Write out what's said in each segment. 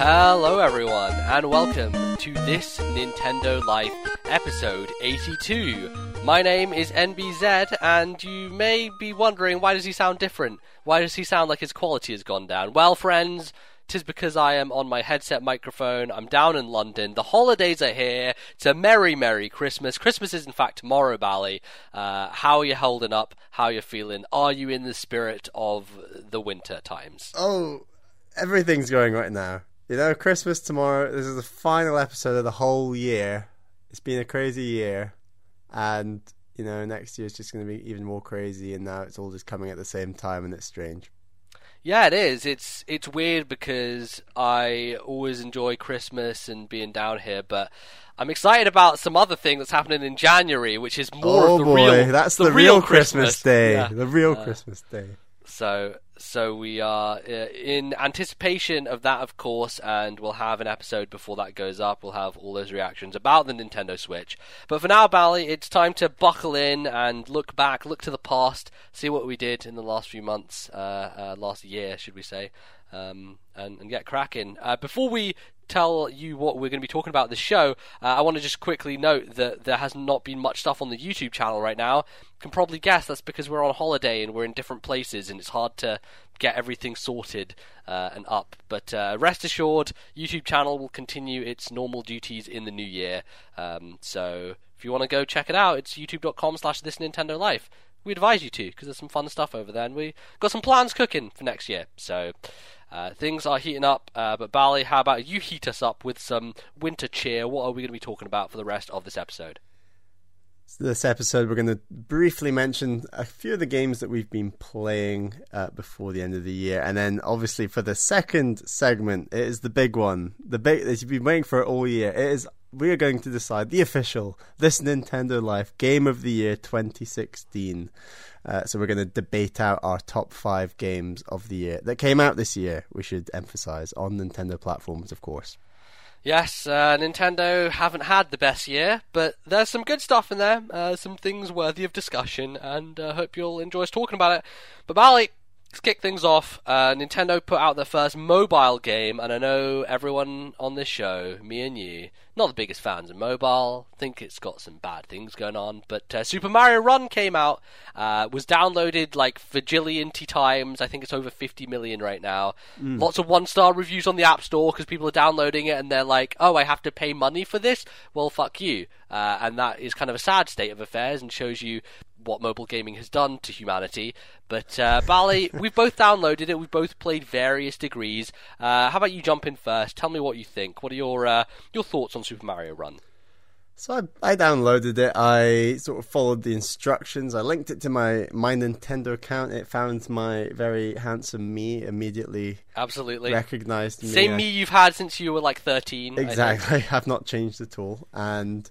Hello, everyone, and welcome to this Nintendo Life episode 82. My name is NBZ, and you may be wondering why does he sound different? Why does he sound like his quality has gone down? Well, friends, tis because I am on my headset microphone. I'm down in London. The holidays are here. It's a merry, merry Christmas. Christmas is in fact tomorrow, Bally. Uh, how are you holding up? How are you feeling? Are you in the spirit of the winter times? Oh, everything's going right now. You know, Christmas tomorrow. This is the final episode of the whole year. It's been a crazy year, and you know, next year is just going to be even more crazy. And now it's all just coming at the same time, and it's strange. Yeah, it is. It's it's weird because I always enjoy Christmas and being down here, but I'm excited about some other thing that's happening in January, which is more oh of the boy, real. that's the, the, real Christmas, day. Yeah. The real Uh, Christmas day. So so we are uh, in anticipation of that, of course, and we'll have an episode before that goes up. We'll have all those reactions about the Nintendo Switch. But for now, Bally, it's time to buckle in and look back, look to the past, see what we did in the last few months, uh, uh, last year, should we say, um, and, and get cracking. Uh, before we tell you what we're going to be talking about this show, uh, I want to just quickly note that there has not been much stuff on the YouTube channel right now. You can probably guess that's because we're on holiday and we're in different places and it's hard to get everything sorted uh, and up. But uh, rest assured, YouTube channel will continue its normal duties in the new year. Um, so if you want to go check it out, it's youtube.com slash this Nintendo Life. We advise you to because there's some fun stuff over there, and we got some plans cooking for next year. So uh, things are heating up. Uh, but Bali, how about you heat us up with some winter cheer? What are we going to be talking about for the rest of this episode? So this episode, we're going to briefly mention a few of the games that we've been playing uh, before the end of the year, and then obviously for the second segment, it is the big one, the big that you've been waiting for all year. It is we are going to decide the official this Nintendo Life Game of the Year 2016. Uh, so we're going to debate out our top five games of the year that came out this year. We should emphasize on Nintendo platforms, of course. Yes, uh, Nintendo haven't had the best year, but there's some good stuff in there, uh, some things worthy of discussion, and I uh, hope you'll enjoy us talking about it. But Bally, let's kick things off. Uh, Nintendo put out their first mobile game, and I know everyone on this show, me and you, not the biggest fans of mobile. Think it's got some bad things going on, but uh, Super Mario Run came out, uh, was downloaded like vagillion times. I think it's over 50 million right now. Lots of one-star reviews on the App Store because people are downloading it and they're like, "Oh, I have to pay money for this." Well, fuck you. Uh, and that is kind of a sad state of affairs and shows you what mobile gaming has done to humanity. But uh, Bally, we've both downloaded it. We've both played various degrees. Uh, how about you jump in first? Tell me what you think. What are your uh, your thoughts on Super Mario Run? So I, I downloaded it. I sort of followed the instructions. I linked it to my my Nintendo account. It found my very handsome me immediately. Absolutely. Recognized me. Same me you've had since you were like 13. Exactly. I've not changed at all. And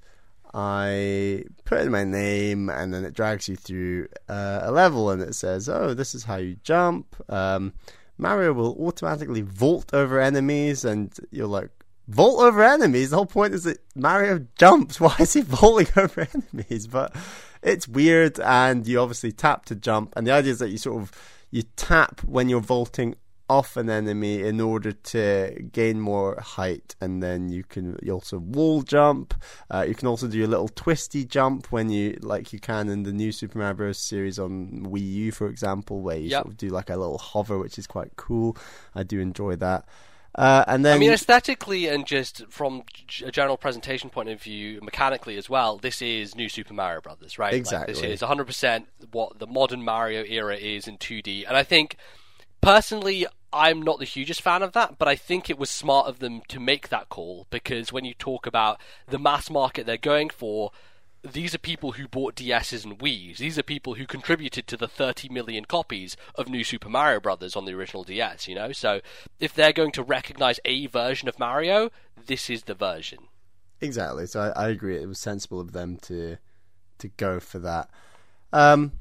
I put in my name, and then it drags you through uh, a level, and it says, "Oh, this is how you jump." Um, Mario will automatically vault over enemies, and you're like, "Vault over enemies?" The whole point is that Mario jumps. Why is he vaulting over enemies? But it's weird, and you obviously tap to jump, and the idea is that you sort of you tap when you're vaulting off an enemy in order to gain more height, and then you can you also wall jump. Uh, you can also do a little twisty jump when you like you can in the new Super Mario Bros. series on Wii U, for example, where you Yep. sort of do like a little hover, which is quite cool. I do enjoy that. Uh, and then I mean, aesthetically and just from a general presentation point of view, mechanically as well, this is new Super Mario Brothers, right? Like, Exactly. this is 100% what the modern Mario era is in 2D. And I think, personally, I'm not the hugest fan of that, but I think it was smart of them to make that call because when you talk about the mass market they're going for, these are people who bought DSs and Wii's. These are people who contributed to the 30 million copies of New Super Mario Brothers on the original DS, you know? So if they're going to recognize a version of Mario, this is the version. Exactly. So I, I agree. It was sensible of them to to go for that. Um,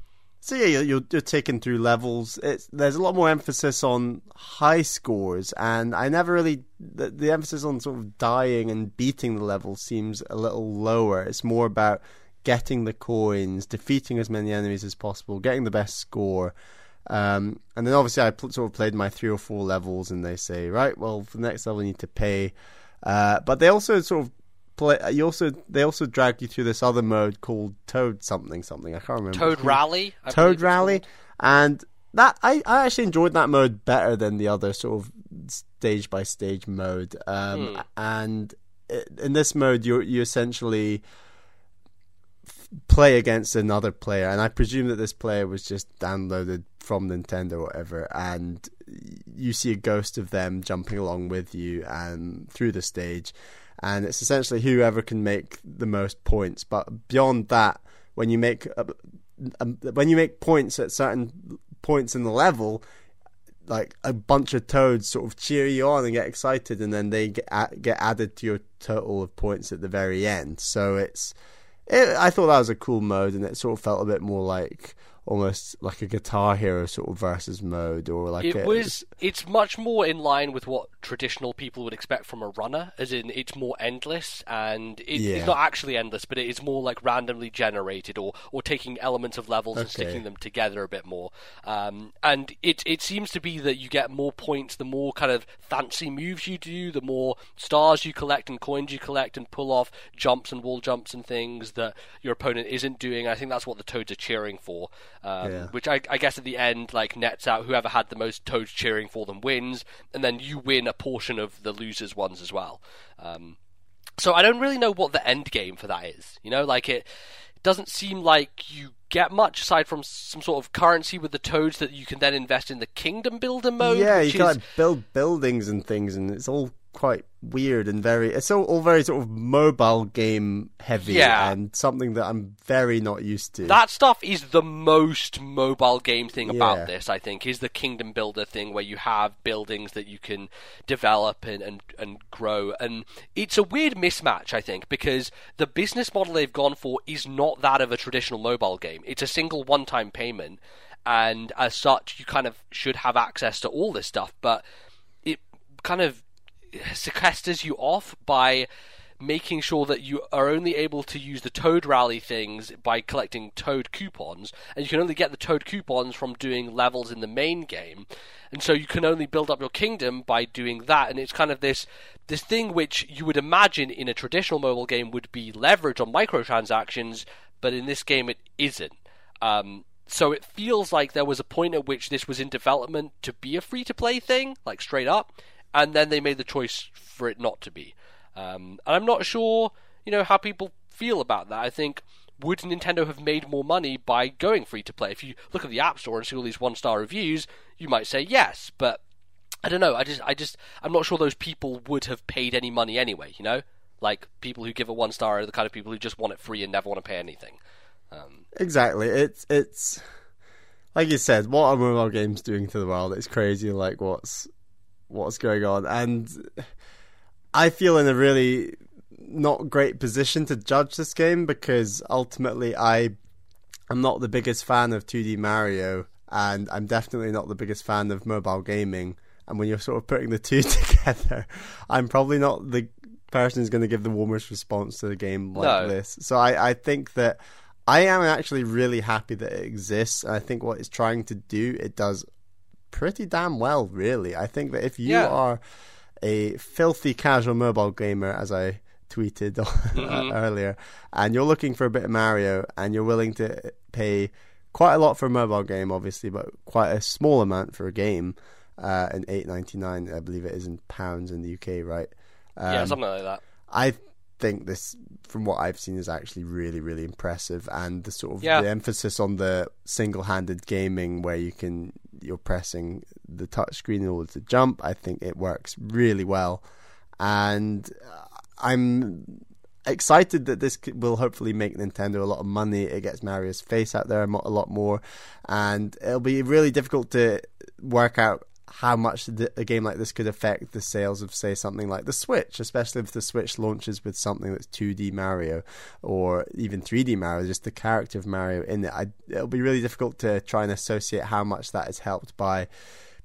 so yeah, you're, you're, you're taken through levels. It's, there's a lot more emphasis on high scores, and I never really the, the emphasis on sort of dying and beating the level seems a little lower. It's more about getting the coins, defeating as many enemies as possible, getting the best score. Um, and then obviously I pl- sort of played my three or four levels, and they say, right, well, for the next level you need to pay. Uh, but they also sort of play. You also they also drag you through this other mode called Toad something something. I can't remember. Toad Rally. I Toad Rally, and that I, I actually enjoyed that mode better than the other sort of stage by stage mode. Um, Hmm. And in this mode, you you essentially play against another player, and I presume that this player was just downloaded from Nintendo or whatever, and you see a ghost of them jumping along with you and through the stage, and it's essentially whoever can make the most points. But beyond that, when you make uh, um, when you make points at certain points in the level, like a bunch of toads sort of cheer you on and get excited, and then they get a- get added to your total of points at the very end. So it's, it, I thought that was a cool mode, and it sort of felt a bit more like almost like a Guitar Hero sort of versus mode, or like It a, was. It's much more in line with what traditional people would expect from a runner, as in it's more endless, and it, Yeah. it's not actually endless, but it is more like randomly generated, or or taking elements of levels and sticking them together a bit more. Um, and it it seems to be that you get more points the more kind of fancy moves you do, the more stars you collect and coins you collect, and pull off jumps and wall jumps and things that your opponent isn't doing. I think that's what the toads are cheering for. Um, Yeah. which I, I guess at the end like nets out whoever had the most toads cheering for them wins, and then you win a portion of the losers' ones as well. Um, so I don't really know what the end game for that is. You know, like it doesn't seem like you get much aside from some sort of currency with the toads that you can then invest in the kingdom builder mode. yeah, you can is, like build buildings and things, and it's all quite weird and very. It's all, all very sort of mobile game heavy, Yeah. and something that I'm very not used to. That stuff is the most mobile game thing about Yeah. this, I think, is the kingdom builder thing where you have buildings that you can develop and, and, and grow. And it's a weird mismatch, I think, because the business model they've gone for is not that of a traditional mobile game. It's a single one time payment, and as such, you kind of should have access to all this stuff, but it kind of sequesters you off by making sure that you are only able to use the Toad Rally things by collecting Toad coupons, and you can only get the Toad coupons from doing levels in the main game, and so you can only build up your kingdom by doing that, and it's kind of this this thing which you would imagine in a traditional mobile game would be leverage on microtransactions, but in this game it isn't. Um, so it feels like there was a point at which this was in development to be a free to play thing, like straight up, and then they made the choice for it not to be. Um, and I'm not sure, you know, how people feel about that. I think would Nintendo have made more money by going free to play? If you look at the App Store and see all these one star reviews, you might say yes, but I don't know. I just, I just, I'm not sure those people would have paid any money anyway. You know, like people who give it one star are the kind of people who just want it free and never want to pay anything. Um, Exactly. It's it's like you said, what are mobile games doing to the world? It's crazy. Like what's what's going on, and I feel in a really not great position to judge this game because ultimately I am not the biggest fan of 2D Mario, and I'm definitely not the biggest fan of mobile gaming. And when you're sort of putting the two together, I'm probably not the person who's going to give the warmest response to the game like No. this. So I, I think that I am actually really happy that it exists. And I think what it's trying to do, it does pretty damn well, really. I think that if you Yeah. are a filthy casual mobile gamer, as I tweeted Mhm. earlier, and you're looking for a bit of Mario and you're willing to pay quite a lot for a mobile game, obviously, but quite a small amount for a game, uh, in eight ninety nine, I believe it is in pounds in the UK, right? yeah, Um, something like that. I think this, from what I've seen, is actually really, really impressive, and the sort of Yeah. the emphasis on the single-handed gaming, where you can you're pressing the touch screen in order to jump. I think it works really well, and uh, I'm excited that this will hopefully make Nintendo a lot of money. It gets Mario's face out there a lot more, and it'll be really difficult to work out how much a game like this could affect the sales of, say, something like the Switch, especially if the Switch launches with something that's 2D Mario or even 3D Mario, just the character of Mario in it. I, it'll be really difficult to try and associate how much that is helped by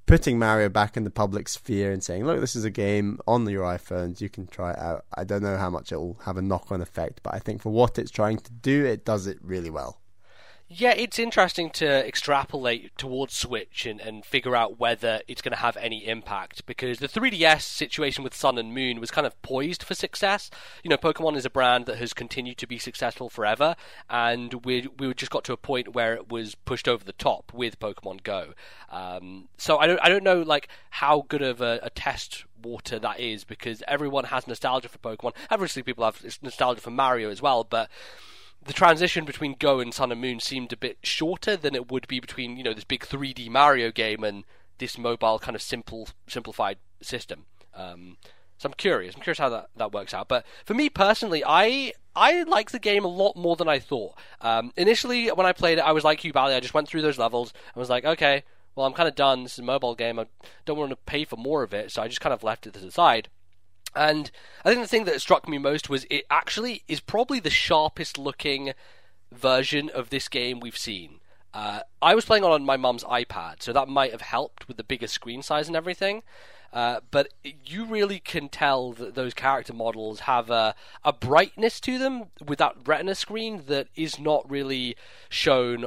putting Mario back in the public sphere and saying, look, this is a game on your iPhones, you can try it out. I don't know how much it will have a knock on effect, but I think for what it's trying to do, it does it really well. Yeah, it's interesting to extrapolate towards Switch and, and figure out whether it's going to have any impact because the 3DS situation with Sun and Moon was kind of poised for success. You know, Pokemon is a brand that has continued to be successful forever, and we we just got to a point where it was pushed over the top with Pokemon Go. Um, so I don't I don't know like how good of a, a test water that is because everyone has nostalgia for Pokemon. Obviously, people have nostalgia for Mario as well, but the transition between Go and Sun and Moon seemed a bit shorter than it would be between you know this big 3D Mario game and this mobile kind of simple simplified system. Um, so I'm curious. I'm curious how that, that works out. But for me personally, I I like the game a lot more than I thought. Um, initially, when I played it, I was like you, Bally. I just went through those levels. I was like, okay, well, I'm kind of done. This is a mobile game. I don't want to pay for more of it, so I just kind of left it to the side. And I think the thing that struck me most was it actually is probably the sharpest looking version of this game we've seen. Uh, I was playing on my mum's iPad, so that might have helped with the bigger screen size and everything. Uh, but you really can tell that those character models have a, a brightness to them with that retina screen that is not really shown.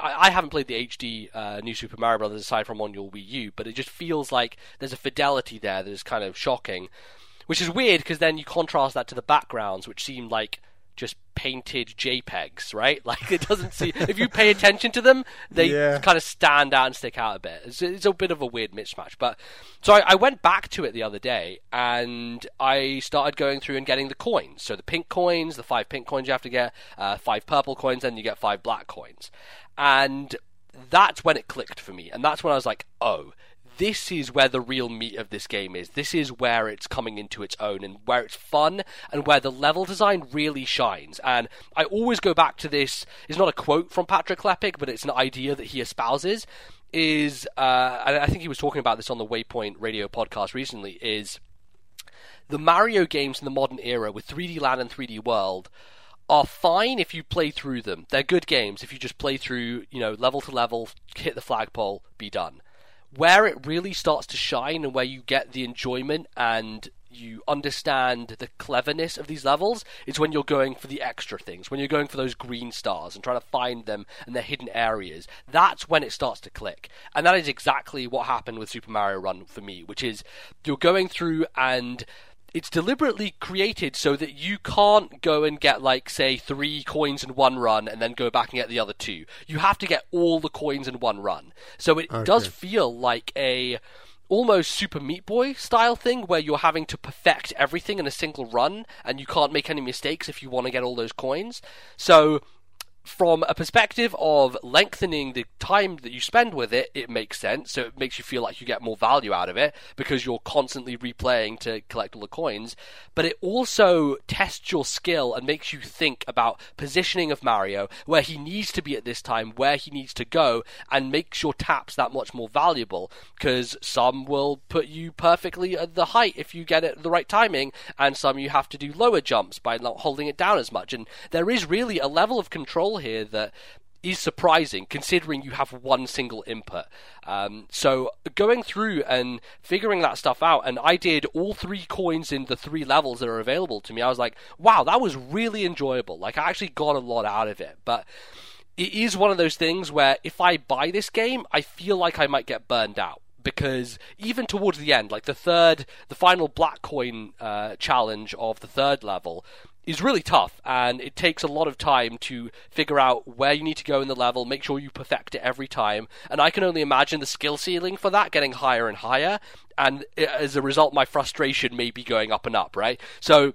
I, I haven't played the HD uh, New Super Mario Brothers aside from on your Wii U, but it just feels like there's a fidelity there that is kind of shocking. Which is weird because then you contrast that to the backgrounds, which seem like just painted JPEGs, right? Like it doesn't see. if you pay attention to them, they Yeah. kind of stand out and stick out a bit. It's, it's a bit of a weird mismatch. But so I, I went back to it the other day and I started going through and getting the coins. So the pink coins, the five pink coins you have to get, uh, five purple coins, then you get five black coins, and that's when it clicked for me. And that's when I was like, oh this is where the real meat of this game is. This is where it's coming into its own and where it's fun and where the level design really shines. And I always go back to this. It's not a quote from Patrick Klepek, but it's an idea that he espouses. Is uh, and I think he was talking about this on the Waypoint Radio podcast recently. Is the Mario games in the modern era with 3D Land and 3D World are fine if you play through them. They're good games if you just play through, you know, level to level, hit the flagpole, be done where it really starts to shine and where you get the enjoyment and you understand the cleverness of these levels is when you're going for the extra things, when you're going for those green stars and trying to find them and their hidden areas. That's when it starts to click. And that is exactly what happened with Super Mario Run for me, which is you're going through and it's deliberately created so that you can't go and get like say three coins in one run and then go back and get the other two. You have to get all the coins in one run. So it does feel like a almost Super Meat Boy style thing where you're having to perfect everything in a single run and you can't make any mistakes if you want to get all those coins. So from a perspective of lengthening the time that you spend with it, it makes sense. So it makes you feel like you get more value out of it because you're constantly replaying to collect all the coins. But it also tests your skill and makes you think about positioning of Mario, where he needs to be at this time, where he needs to go, and makes your taps that much more valuable. Because some will put you perfectly at the height if you get it the right timing, and some you have to do lower jumps by not holding it down as much. And there is really a level of control here that is surprising considering you have one single input. Um, so going through and figuring that stuff out, and I did all three coins in the three levels that are available to me. I was like, wow, that was really enjoyable. Like I actually got a lot out of it, but. It is one of those things where if I buy this game, I feel like I might get burned out because even towards the end, like the third, the final black coin uh, challenge of the third level is really tough, and it takes a lot of time to figure out where you need to go in the level, make sure you perfect it every time. And I can only imagine the skill ceiling for that getting higher and higher, and as a result, my frustration may be going up and up. Right, so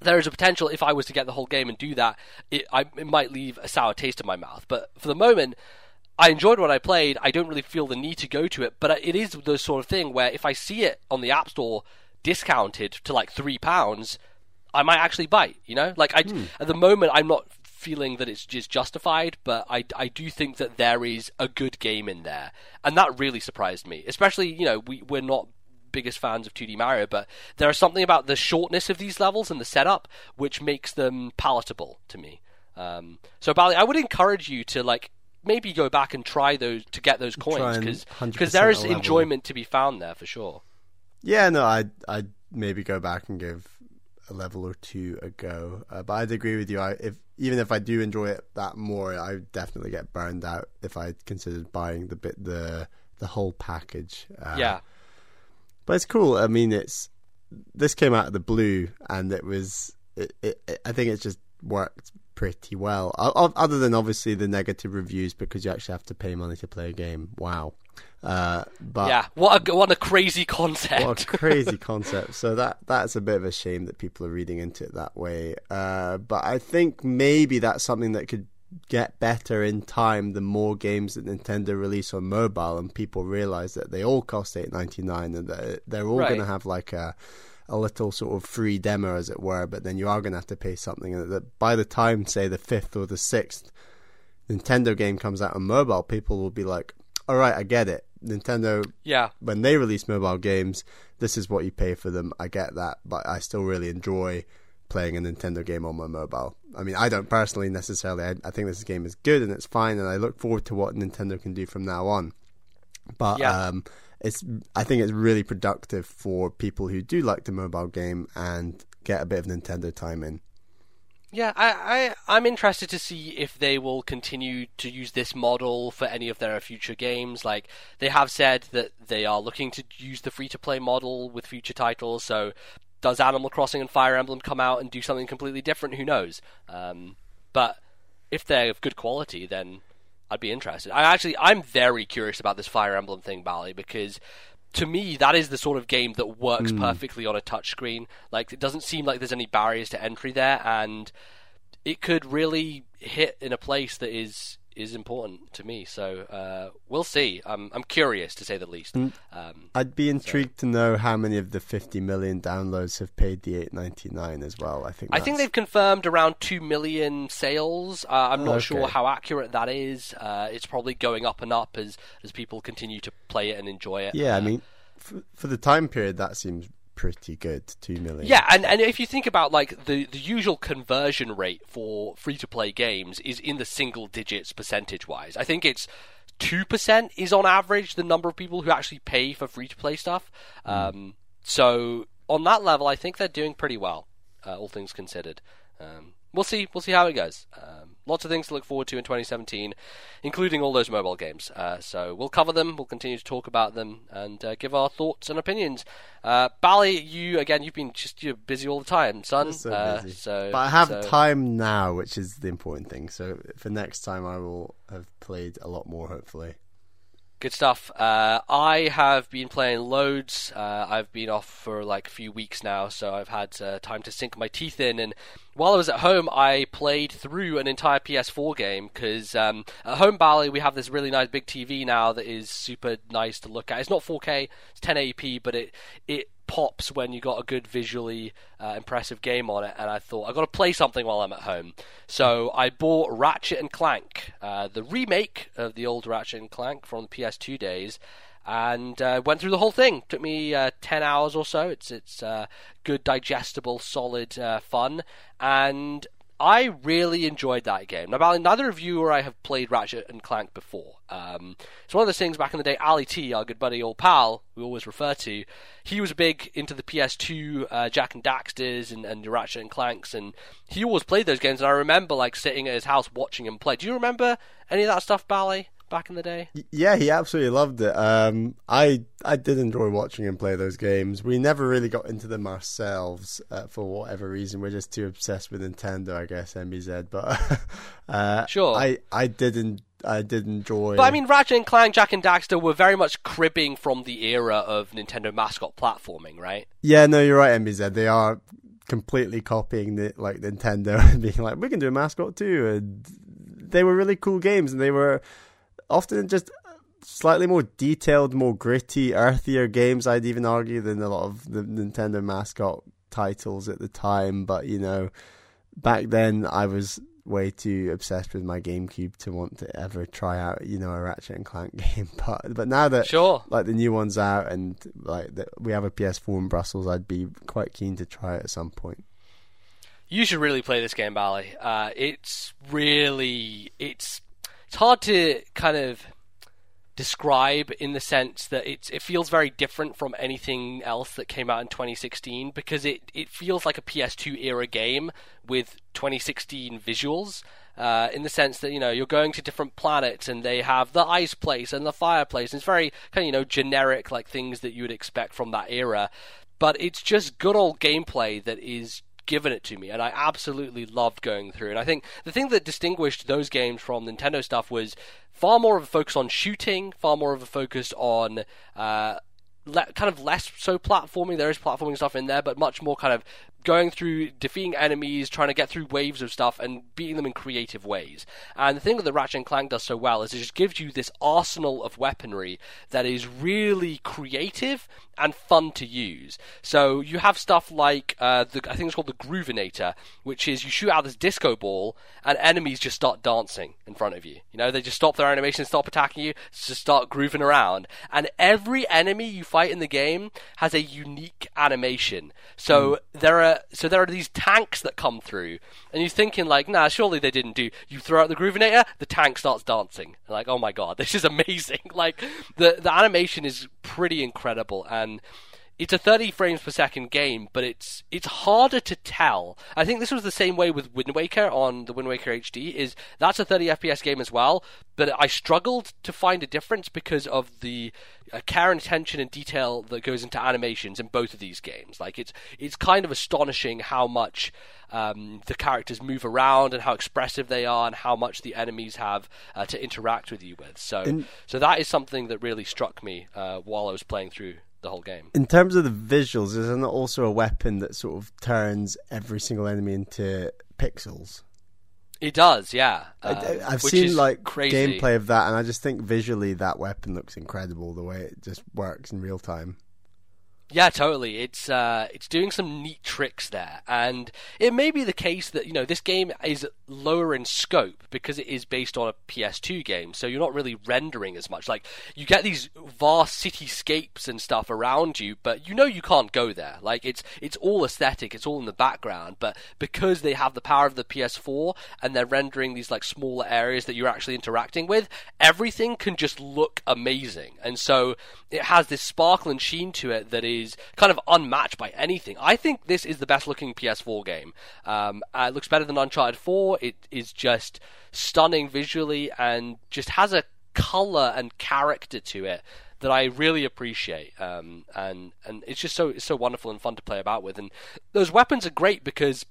there is a potential if I was to get the whole game and do that, it, I, it might leave a sour taste in my mouth. But for the moment, I enjoyed what I played. I don't really feel the need to go to it, but it is the sort of thing where if I see it on the App Store discounted to like three pounds, I might actually bite. You know, like I at the moment I'm not feeling that it's just justified, but I, I do think that there is a good game in there, and that really surprised me. Especially you know we we're not biggest fans of 2D Mario, but there is something about the shortness of these levels and the setup which makes them palatable to me. Um, so, Bali, I would encourage you to like maybe go back and try those to get those coins and because there is enjoyment to be found there for sure. Yeah, no, I'd I'd maybe go back and give a level or two ago. Uh, but I'd agree with you. I, if even if I do enjoy it that more, I would definitely get burned out if I considered buying the bit the the whole package. Uh, yeah, but it's cool. I mean, it's this came out of the blue, and it was. It, it, it, I think it's just worked pretty well. Other than obviously the negative reviews because you actually have to pay money to play a game. Wow. Uh, but yeah, what a what a crazy concept! What a crazy concept. So that that's a bit of a shame that people are reading into it that way. Uh, but I think maybe that's something that could get better in time the more games that Nintendo release on mobile and people realize that they all cost eight ninety nine and that they're all right. going to have like a a little sort of free demo as it were, but then you are going to have to pay something. And that by the time, say, the fifth or the sixth Nintendo game comes out on mobile, people will be like, "All right, I get it. Nintendo, yeah, when they release mobile games, this is what you pay for them. I get that, but I still really enjoy." playing a Nintendo game on my mobile. I mean, I don't personally necessarily. I, I, think this game is good and it's fine, and I look forward to what Nintendo can do from now on. But yeah. um, it's I think it's really productive for people who do like the mobile game and get a bit of Nintendo time in. Yeah, I, I I'm interested to see if they will continue to use this model for any of their future games. Like they have said that they are looking to use the free to play model with future titles. So does Animal Crossing and Fire Emblem come out and do something completely different? Who knows? Um, but if they're of good quality, then I'd be interested. I actually, I'm very curious about this Fire Emblem thing, Bally, because to me, that is the sort of game that works mm. perfectly on a touchscreen. Like, it doesn't seem like there's any barriers to entry there, and it could really hit in a place that is is important to me. So uh, we'll see. I'm I'm curious to say the least. Mm. Um, I'd be intrigued so. to know how many of the 50 million downloads have paid the 8.99 as well. I think I think they've confirmed around two million sales. Uh, I'm not okay. sure how accurate that is. Uh, it's probably going up and up as as people continue to play it and enjoy it. Yeah, I uh, mean, for, for the time period, that seems pretty good. Two million. Yeah, and, and if you think about like the, the usual conversion rate for free to play games is in the single digits percentage wise. I think it's two percent is on average the number of people who actually pay for free to play stuff. Mm. Um, so on that level, I think they're doing pretty well, uh, all things considered. Um, we'll see. We'll see how it goes. Um, lots of things to look forward to in 2017, including all those mobile games. Uh, so we'll cover them. We'll continue to talk about them and uh, give our thoughts and opinions. Uh, Bally, you again, you've been just you're busy all the time, son. So, uh, so but I have so... time now, which is the important thing. So for next time, I will have played a lot more, hopefully. Good stuff. Uh, I have been playing loads. Uh, I've been off for like a few weeks now, so I've had uh, time to sink my teeth in. And while I was at home, I played through an entire PS4 game because um, at home, Bally, we have this really nice big TV now that is super nice to look at. It's not 4K, it's 1080p, but it it pops when you got a good visually uh, impressive game on it and I thought I've got to play something while I'm at home. So I bought Ratchet and Clank uh, the remake of the old Ratchet and Clank from the PS2 days and uh, went through the whole thing. Took me uh, 10 hours or so. It's it's uh, good digestible solid uh, fun and I really enjoyed that game. Now, Bally, neither of you or I have played Ratchet and Clank before. Um, it's one of those things back in the day. Ali T, our good buddy, old pal, we always refer to, he was big into the PS2 uh, Jak and Daxters and, and Ratchet and Clanks, and he always played those games. And I remember like sitting at his house watching him play. Do you remember any of that stuff, Bally? Back in the day? Yeah, he absolutely loved it. Um, I I did enjoy watching him play those games. We never really got into them ourselves uh, for whatever reason. We're just too obsessed with Nintendo, I guess, MBZ. But uh, sure, I I didn't. I did enjoy. But I mean, Ratchet and Clank, Jak and Daxter were very much cribbing from the era of Nintendo mascot platforming, right? Yeah, no, you're right, MBZ. They are completely copying the like Nintendo and being like, we can do a mascot too. And they were really cool games, and they were often just slightly more detailed, more gritty, earthier games. I'd even argue than a lot of the Nintendo mascot titles at the time. But you know, back then I was way too obsessed with my GameCube to want to ever try out, you know, a Ratchet and Clank game. But but now that sure, like the new one's out and like the, we have a PS4 in Brussels, I'd be quite keen to try it at some point. You should really play this game, Bally. Uh, it's really it's it's hard to kind of describe in the sense that it's it feels very different from anything else that came out in 2016 because it it feels like a PS2 era game with 2016 visuals. Uh, in the sense that you know you're going to different planets and they have the ice place and the fireplace. And it's very kind of you know generic like things that you would expect from that era, but it's just good old gameplay that is given it to me, and I absolutely loved going through. And I think the thing that distinguished those games from Nintendo stuff was far more of a focus on shooting, far more of a focus on uh, le- kind of less so platforming. There is platforming stuff in there, but much more kind of going through defeating enemies, trying to get through waves of stuff, and beating them in creative ways. And the thing that the Ratchet and Clank does so well is it just gives you this arsenal of weaponry that is really creative and fun to use. So you have stuff like uh, the I think it's called the Groovinator, which is you shoot out this disco ball and enemies just start dancing in front of you. You know, they just stop their animation, stop attacking you, just start grooving around. And every enemy you fight in the game has a unique animation. So mm. there are so there are these tanks that come through, and you're thinking like, nah, surely they didn't do. You throw out the Groovinator, the tank starts dancing. Like, oh my god, this is amazing. like the the animation is pretty incredible and and it's a 30 frames per second game, but it's it's harder to tell. I think this was the same way with Wind Waker on the Wind Waker HD. Is that's a 30 FPS game as well, but I struggled to find a difference because of the uh, care and attention and detail that goes into animations in both of these games. Like it's it's kind of astonishing how much um, the characters move around and how expressive they are and how much the enemies have uh, to interact with you with. So so that is something that really struck me uh, while I was playing through the whole game. In terms of the visuals, isn't it also a weapon that sort of turns every single enemy into pixels? It does, yeah. Um, I, have seen like crazy. gameplay of that, and I just think visually that weapon looks incredible. The way it just works in real time. Yeah, totally. It's uh, it's doing some neat tricks there, and it may be the case that you know this game is lower in scope because it is based on a PS2 game, so you're not really rendering as much. Like you get these vast cityscapes and stuff around you, but you know you can't go there. Like it's it's all aesthetic, it's all in the background, but because they have the power of the PS4 and they're rendering these like smaller areas that you're actually interacting with, everything can just look amazing, and so it has this sparkle and sheen to it that is kind of unmatched by anything. I think this is the best looking PS4 game. Um, uh, it looks better than Uncharted 4. It is just stunning visually and just has a color and character to it that I really appreciate. Um, and and it's just so it's so wonderful and fun to play about with. And those weapons are great because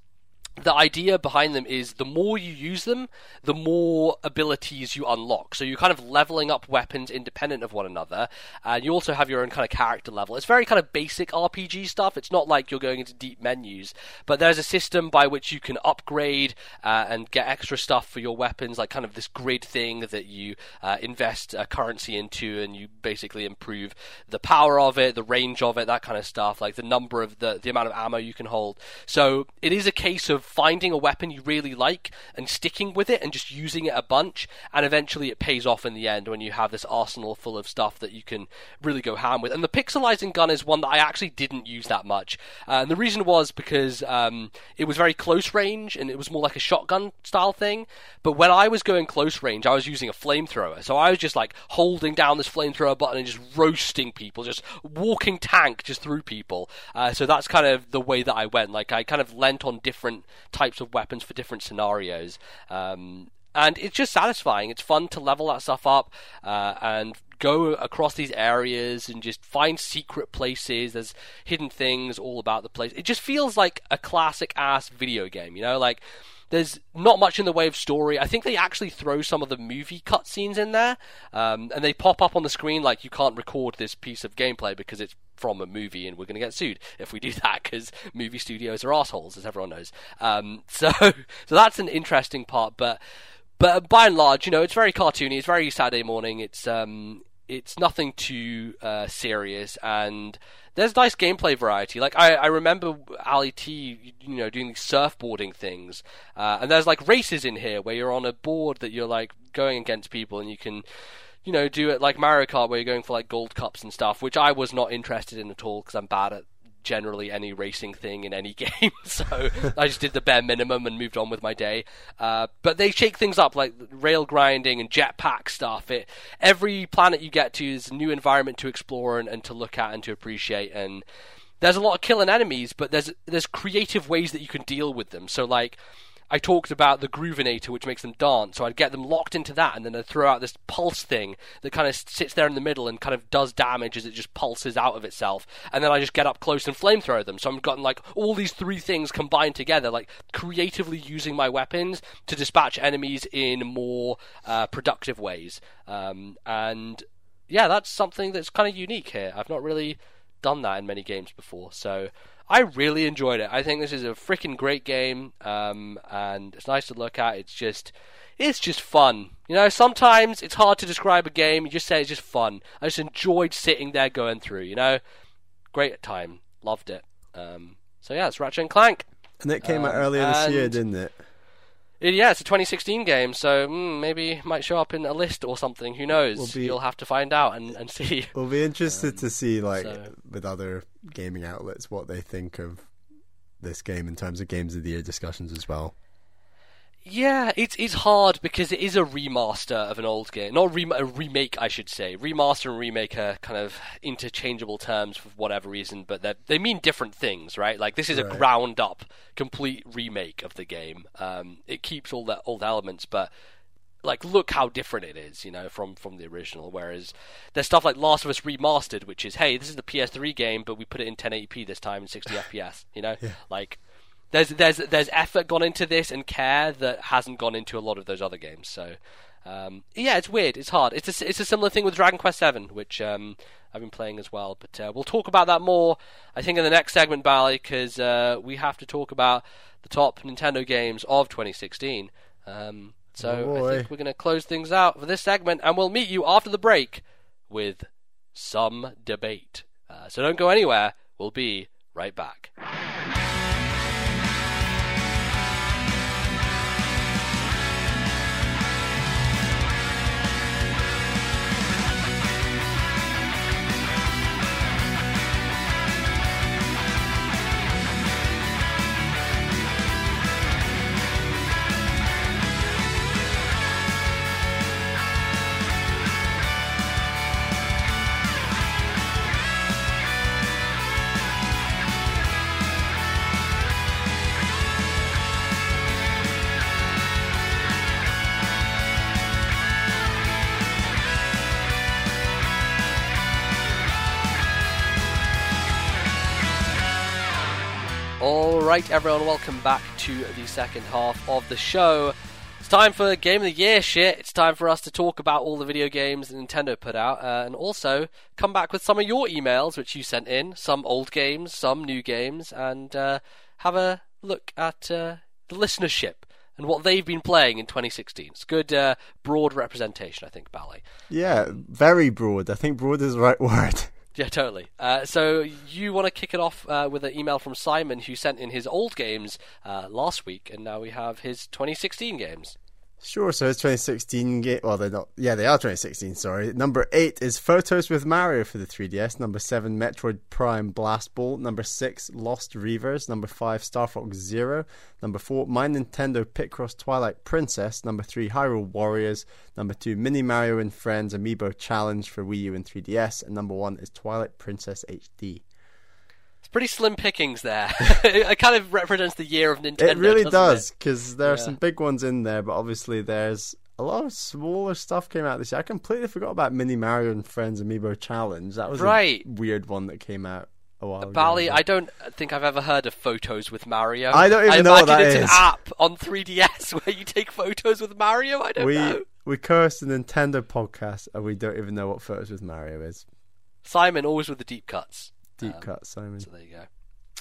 the idea behind them is the more you use them, the more abilities you unlock. So you're kind of leveling up weapons independent of one another, and you also have your own kind of character level. It's very kind of basic RPG stuff. It's not like you're going into deep menus, but there's a system by which you can upgrade uh, and get extra stuff for your weapons, like kind of this grid thing that you uh, invest a currency into, and you basically improve the power of it, the range of it, that kind of stuff, like the number of the the amount of ammo you can hold. So it is a case of finding a weapon you really like and sticking with it and just using it a bunch, and eventually it pays off in the end when you have this arsenal full of stuff that you can really go ham with. And the pixelizing gun is one that I actually didn't use that much, uh, and the reason was because um, it was very close range and it was more like a shotgun style thing. But when I was going close range, I was using a flamethrower, so I was just like holding down this flamethrower button and just roasting people, just walking tank just through people. Uh, so that's kind of the way that I went. Like I kind of lent on different types of weapons for different scenarios. Um, and it's just satisfying. It's fun to level that stuff up uh, and go across these areas and just find secret places. There's hidden things all about the place. It just feels like a classic ass video game, you know? Like, there's not much in the way of story. I think they actually throw some of the movie cutscenes in there, um, and they pop up on the screen like you can't record this piece of gameplay because it's from a movie, and we're going to get sued if we do that because movie studios are assholes, as everyone knows. Um, so, so that's an interesting part, but but by and large, you know, it's very cartoony. It's very Saturday morning. It's um, it's nothing too uh, serious, and there's nice gameplay variety. Like I, I remember Ali T, you know, doing these surfboarding things, uh, and there's like races in here where you're on a board that you're like going against people, and you can you know, do it like Mario Kart where you're going for like gold cups and stuff, which I was not interested in at all because I'm bad at generally any racing thing in any game, so I just did the bare minimum and moved on with my day. Uh, but they shake things up, like rail grinding and jetpack stuff. It every planet you get to is a new environment to explore and, and to look at and to appreciate. And there's a lot of killing enemies, but there's there's creative ways that you can deal with them. So like I talked about the Groovinator, which makes them dance. So I'd get them locked into that, and then I'd throw out this pulse thing that kind of sits there in the middle and kind of does damage as it just pulses out of itself. And then I just get up close and flamethrow them. So I've gotten like all these three things combined together, like creatively using my weapons to dispatch enemies in more uh, productive ways. Um, and yeah, that's something that's kind of unique here. I've not really done that in many games before. So I really enjoyed it. I think this is a freaking great game, um, and it's nice to look at. It's just, it's just fun. You know, sometimes it's hard to describe a game. You just say it's just fun. I just enjoyed sitting there going through. You know, great time. Loved it. Um, so yeah, it's Ratchet and Clank. And it came out Um, earlier this year, didn't it? It- yeah, it's a 2016 game, so mm, maybe it might show up in a list or something. Who knows? Will be- You'll have to find out and, and see. We'll be interested to see, like, Um, so- with other gaming outlets, what they think of this game in terms of games of the year discussions as well. Yeah, it's it's hard because it is a remaster of an old game, not a, rem- a remake, I should say. Remaster and remake are kind of interchangeable terms for whatever reason, but they they mean different things, right? Like this is a ground up, complete remake of the game. Um, it keeps all the old elements, but like look how different it is, you know, from from the original. Whereas there's stuff like Last of Us Remastered, which is hey, this is the PS3 game, but we put it in 1080p this time and 60 FPS. You know, like there's there's there's effort gone into this and care that hasn't gone into a lot of those other games. So um, yeah, it's weird. It's hard. It's a, it's a similar thing with Dragon Quest Seven, which um, I've been playing as well. But uh, we'll talk about that more, I think, in the next segment, Bally, because uh, we have to talk about the top Nintendo games of 2016. Um, so I think we're going to close things out for this segment, and we'll meet you after the break with some debate. Uh, so don't go anywhere. We'll be right back. Right, everyone, welcome back to the second half of the show. It's time for Game of the Year shit. It's time for us to talk about all the video games that Nintendo put out, uh, and also come back with some of your emails which you sent in, some old games, some new games, and uh, have a look at uh, the listenership and what they've been playing in 2016. It's good, uh, broad representation, I think, Ballet. Yeah, very broad. I think broad is the right word. Yeah, totally. Uh, so you want to kick it off uh, with an email from Simon, who sent in his old games uh, last week, and now we have his 2016 games. Sure, so it's 2016 game. Well, they're not. Yeah, they are 2016. Sorry. Number eight is Photos with Mario for the 3DS. Number seven, Metroid Prime Blast Ball. Number six, Lost Reavers. Number five, Star Fox Zero. Number four, My Nintendo Picross Twilight Princess. Number three, Hyrule Warriors. Number two, Mini Mario and Friends Amiibo Challenge for Wii U and 3DS. And number one is Twilight Princess HD. Pretty slim pickings there. it kind of represents the year of Nintendo. It really doesn't because there are Yeah. some big ones in there, but obviously there's a lot of smaller stuff came out this year. I completely forgot about Mini Mario and Friends Amiibo Challenge. That was Right. a weird one that came out a while ago. Bally, I don't think I've ever heard of photos with Mario. I don't even I know what that it's is. an app on 3DS where you take photos with Mario. I don't we know. we cursed the Nintendo podcast and we don't even know what photos with Mario is. Simon always with the deep cuts. Deep Um, cut, Simon. So there you go.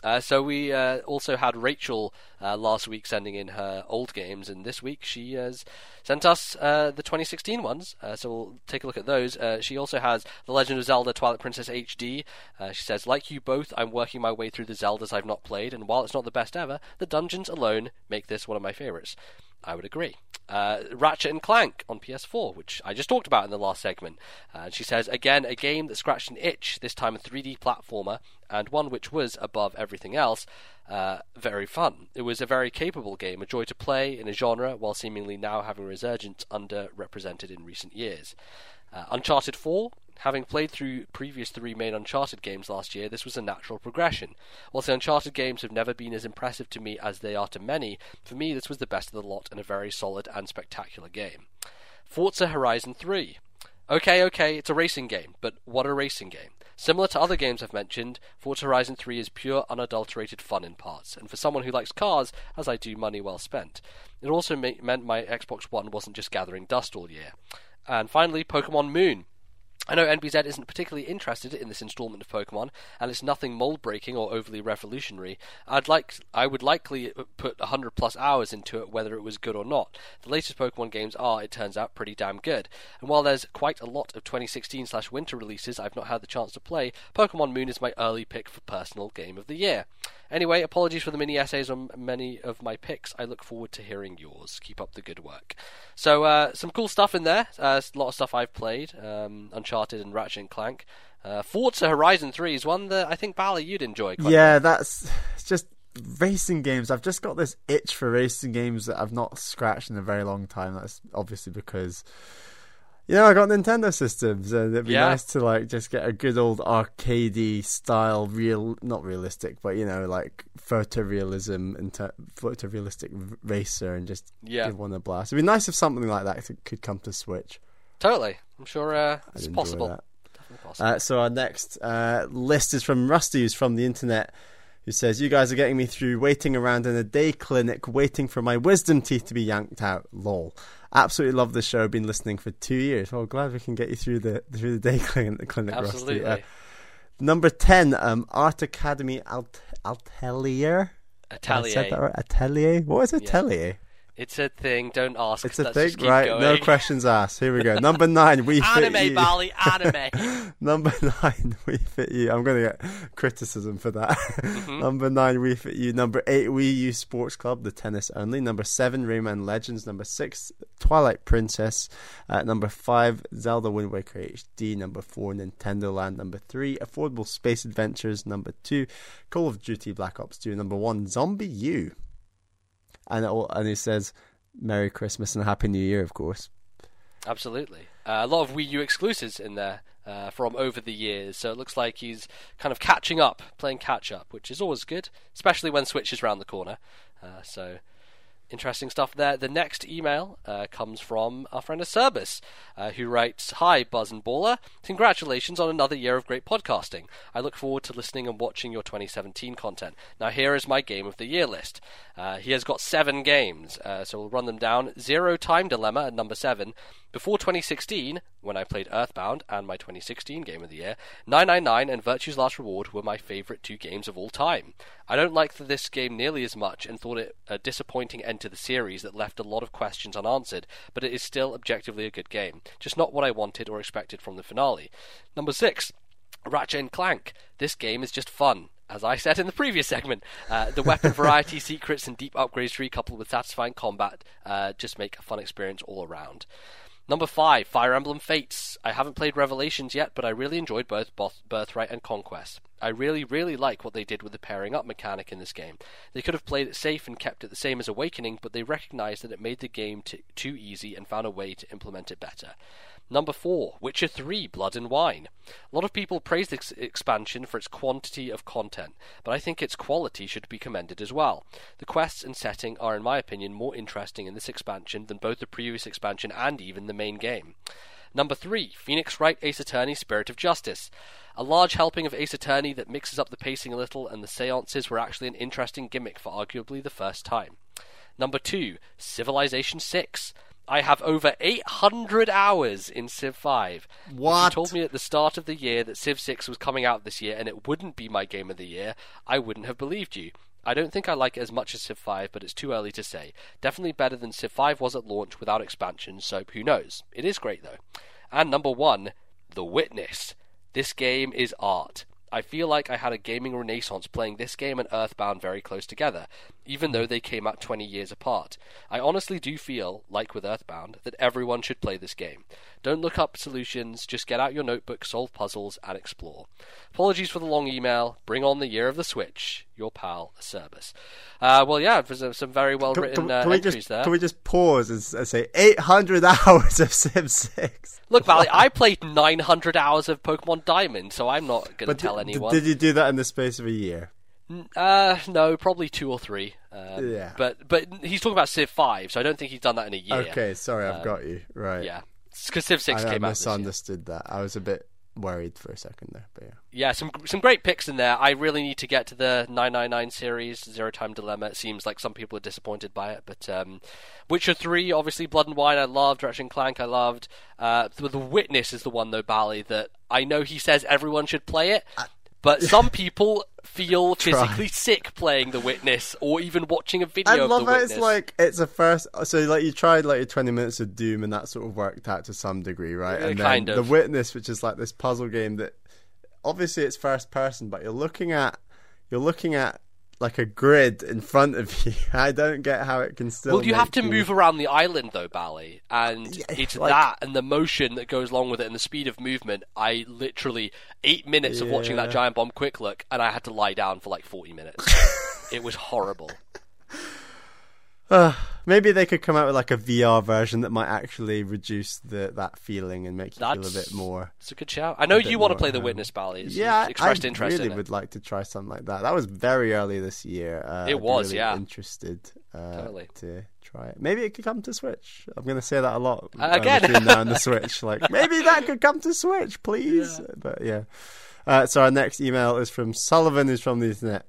Uh, so we uh, also had Rachel uh, last week sending in her old games, and this week she has sent us uh, the 2016 ones. Uh, so we'll take a look at those. Uh, she also has The Legend of Zelda: Twilight Princess HD. Uh, she says, "Like you both, I'm working my way through the Zeldas I've not played, and while it's not the best ever, the dungeons alone make this one of my favorites." I would agree. Uh, Ratchet and Clank on PS4, which I just talked about in the last segment. Uh, she says, again, a game that scratched an itch, this time a 3D platformer, and one which was, above everything else, uh, very fun. It was a very capable game, a joy to play in a genre while seemingly now having a resurgence underrepresented in recent years. Uh, Uncharted 4, having played through previous three main Uncharted games last year, this was a natural progression. Whilst the Uncharted games have never been as impressive to me as they are to many, for me this was the best of the lot and a very solid and spectacular game. Forza Horizon 3. Okay, okay, it's a racing game, but what a racing game. Similar to other games I've mentioned, Forza Horizon 3 is pure, unadulterated fun in parts, and for someone who likes cars, as I do, money well spent. It also meant my Xbox One wasn't just gathering dust all year. And finally, Pokemon Moon. I know MBZ isn't particularly interested in this installment of Pokemon, and it's nothing mold-breaking or overly revolutionary. I'd like, I would likely put 100 plus hours into it, whether it was good or not. The latest Pokemon games are, it turns out, pretty damn good. And while there's quite a lot of 2016 slash winter releases I've not had the chance to play, Pokemon Moon is my early pick for personal game of the year. Anyway, apologies for the mini essays on many of my picks. I look forward to hearing yours. Keep up the good work. So, uh, some cool stuff in there. Uh, a lot of stuff I've played um, Uncharted and Ratchet and Clank. Uh, Forza Horizon 3 is one that I think, Bally, you'd enjoy. yeah, that's just racing games. I've just got this itch for racing games that I've not scratched in a very long time. That's obviously because you know, I got Nintendo systems, and it'd be Yeah. nice to like just get a good old arcadey style, real, not realistic, but you know, like photorealism and ter- photorealistic racer, and just Yeah. give one a blast. It'd be nice if something like that could come to Switch. Totally. I'm sure uh, it's possible. that. Definitely possible. Uh, so our next uh, list is from Rusty, who's from the internet, who says, "You guys are getting me through waiting around in a day clinic, waiting for my wisdom teeth to be yanked out." Lol. Absolutely love the show. Been listening for two years. Well, glad we can get you through the through the day clinic, clinic Absolutely. Rusty. Uh, number ten, um, Art Academy Alt- Atelier. Have I said that Atelier. right? Atelier. What is Atelier? It's a thing. Don't ask. It's a thing, right? Going. No questions asked. Here we go. Number nine, we fit Anime, you. Bally, anime. Number nine, Wii Fit U. I'm going to get criticism for that. Mm-hmm. Number nine, Wii Fit U. Number eight, Wii U Sports Club, the tennis only. Number seven, Rayman Legends. Number six, Twilight Princess. Uh, number five, Zelda Wind Waker HD. Number four, Nintendo Land. Number three, Affordable Space Adventures. Number two, Call of Duty Black Ops 2. Number one, ZombiU. And it, all- and he says, Merry Christmas and Happy New Year, of course. Absolutely. Uh, a lot of Wii U exclusives in there uh, from over the years, so it looks like he's kind of catching up, playing catch up, which is always good, especially when Switch is round the corner. Uh, so. Interesting stuff there. The next email uh, comes from our friend Acerbus, uh, who writes Hi, Buzz and Baller. Congratulations on another year of great podcasting. I look forward to listening and watching your 2017 content. Now, here is my Game of the Year list. Uh, he has got seven games, uh, so we'll run them down. Zero Time Dilemma at number seven. Before 2016, when I played Earthbound and my 2016 Game of the Year, 999 and Virtue's Last Reward were my favourite two games of all time. I don't like this game nearly as much and thought it a disappointing end to the series that left a lot of questions unanswered, but it is still objectively a good game. Just not what I wanted or expected from the finale. Number six, Ratchet and Clank. This game is just fun. As I said in the previous segment, uh, the weapon variety, secrets, and deep upgrades tree, coupled with satisfying combat, uh, just make a fun experience all around. Number five, Fire Emblem Fates. I haven't played Revelations yet, but I really enjoyed both Birthright and Conquest. I really, really like what they did with the pairing up mechanic in this game. They could have played it safe and kept it the same as Awakening, but they recognized that it made the game t- too easy and found a way to implement it better. Number 4, Witcher 3 Blood and Wine. A lot of people praise this expansion for its quantity of content, but I think its quality should be commended as well. The quests and setting are, in my opinion, more interesting in this expansion than both the previous expansion and even the main game. Number 3, Phoenix Wright Ace Attorney Spirit of Justice. A large helping of Ace Attorney that mixes up the pacing a little, and the seances were actually an interesting gimmick for arguably the first time. Number 2, Civilization 6. I have over 800 hours in Civ 5. If What? you told me at the start of the year that Civ 6 was coming out this year and it wouldn't be my game of the year, I wouldn't have believed you. I don't think I like it as much as Civ 5, but it's too early to say. Definitely better than Civ 5 was at launch without expansion, so who knows? It is great though. And number 1, The Witness. This game is art. I feel like I had a gaming renaissance playing this game and Earthbound very close together. Even though they came out 20 years apart. I honestly do feel, like with Earthbound, that everyone should play this game. Don't look up solutions, just get out your notebook, solve puzzles, and explore. Apologies for the long email. Bring on the year of the Switch. Your pal, Acerbus. Uh, well, yeah, there's some very well written uh, entries just, there. Can we just pause and say 800 hours of Civ 6? Look, Bally, I played 900 hours of Pokemon Diamond, so I'm not going to tell did, anyone. Did you do that in the space of a year? Uh, no, probably two or three. Um, yeah. But but he's talking about Civ Five, so I don't think he's done that in a year. Okay, sorry, I've Um, got you right. Yeah, because Civ Six I, I came out. This year. misunderstood that. I was a bit worried for a second there, but yeah. Yeah, some some great picks in there. I really need to get to the 999 series, Zero Time Dilemma. It seems like some people are disappointed by it, but um, Witcher 3, obviously Blood and Wine, I loved. Ratchet and Clank, I loved. Uh, the, the Witness is the one though, Bally, that I know he says everyone should play it. But some people feel physically sick playing The Witness, or even watching a video I of love Witness. it's like it's a first. So like you tried like your twenty minutes of Doom, and that sort of worked out to some degree, right? Yeah, and kind then of. the Witness, which is like this puzzle game that obviously it's first person, but you're looking at you're looking at like a grid in front of you. I don't get how it can still. Well, you have to move around the island though, Bally, and Yeah, it's like- that and the motion that goes along with it and the speed of movement. I literally eight minutes of watching that giant bomb quick look, and I had to lie down for like forty minutes. it was horrible. Uh, maybe they could come out with like a VR version that might actually reduce the that feeling and make you feel a That's bit more. It's a good shout. I know you want to play the. Witness, Bally. Yeah, expressed I interest really in it. would like to try something like that. That was very early this year. Uh, It was, really yeah. Interested uh, Totally. to try it. Maybe it could come to Switch. I'm going to say that a lot Uh, again. between now and the Switch. Like maybe that could come to Switch, please. But yeah. Uh, so our next email is from Sullivan, who's from the internet.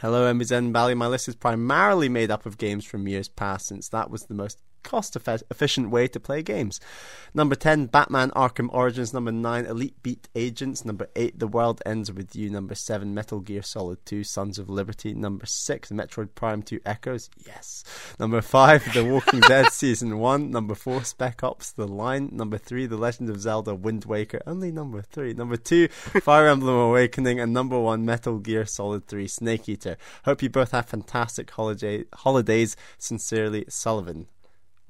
Hello, MBZN Bally. My list is primarily made up of games from years past, since that was the most cost efficient way to play games. Number 10, Batman Arkham Origins. Number 9, Elite Beat Agents. Number 8, The World Ends With You. Number 7, Metal Gear Solid 2, Sons of Liberty. Number 6, Metroid Prime 2 Echoes. Yes. Number 5, The Walking Dead Season 1. Number 4, Spec Ops The Line. Number 3, The Legend of Zelda Wind Waker. Only number 3. Number 2, Fire Emblem Awakening. And number 1, Metal Gear Solid 3 Snake Eater. Hope you both have fantastic holiday holidays. Sincerely, Sullivan.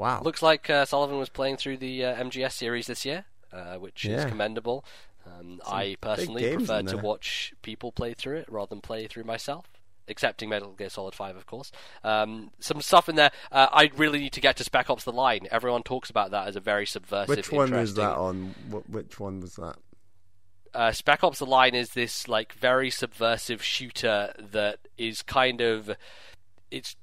Wow. Looks like uh, Sullivan was playing through the uh, MGS series this year, uh, which is commendable. Um, I personally prefer to watch people play through it rather than play through myself. Excepting Metal Gear Solid 5, of course. Um, some stuff in there. Uh, I really need to get to Spec Ops The Line. Everyone talks about that as a very subversive, Which one was that on? Wh- Which one was that? uh, Spec Ops: The Line is this like very subversive shooter that is kind of it's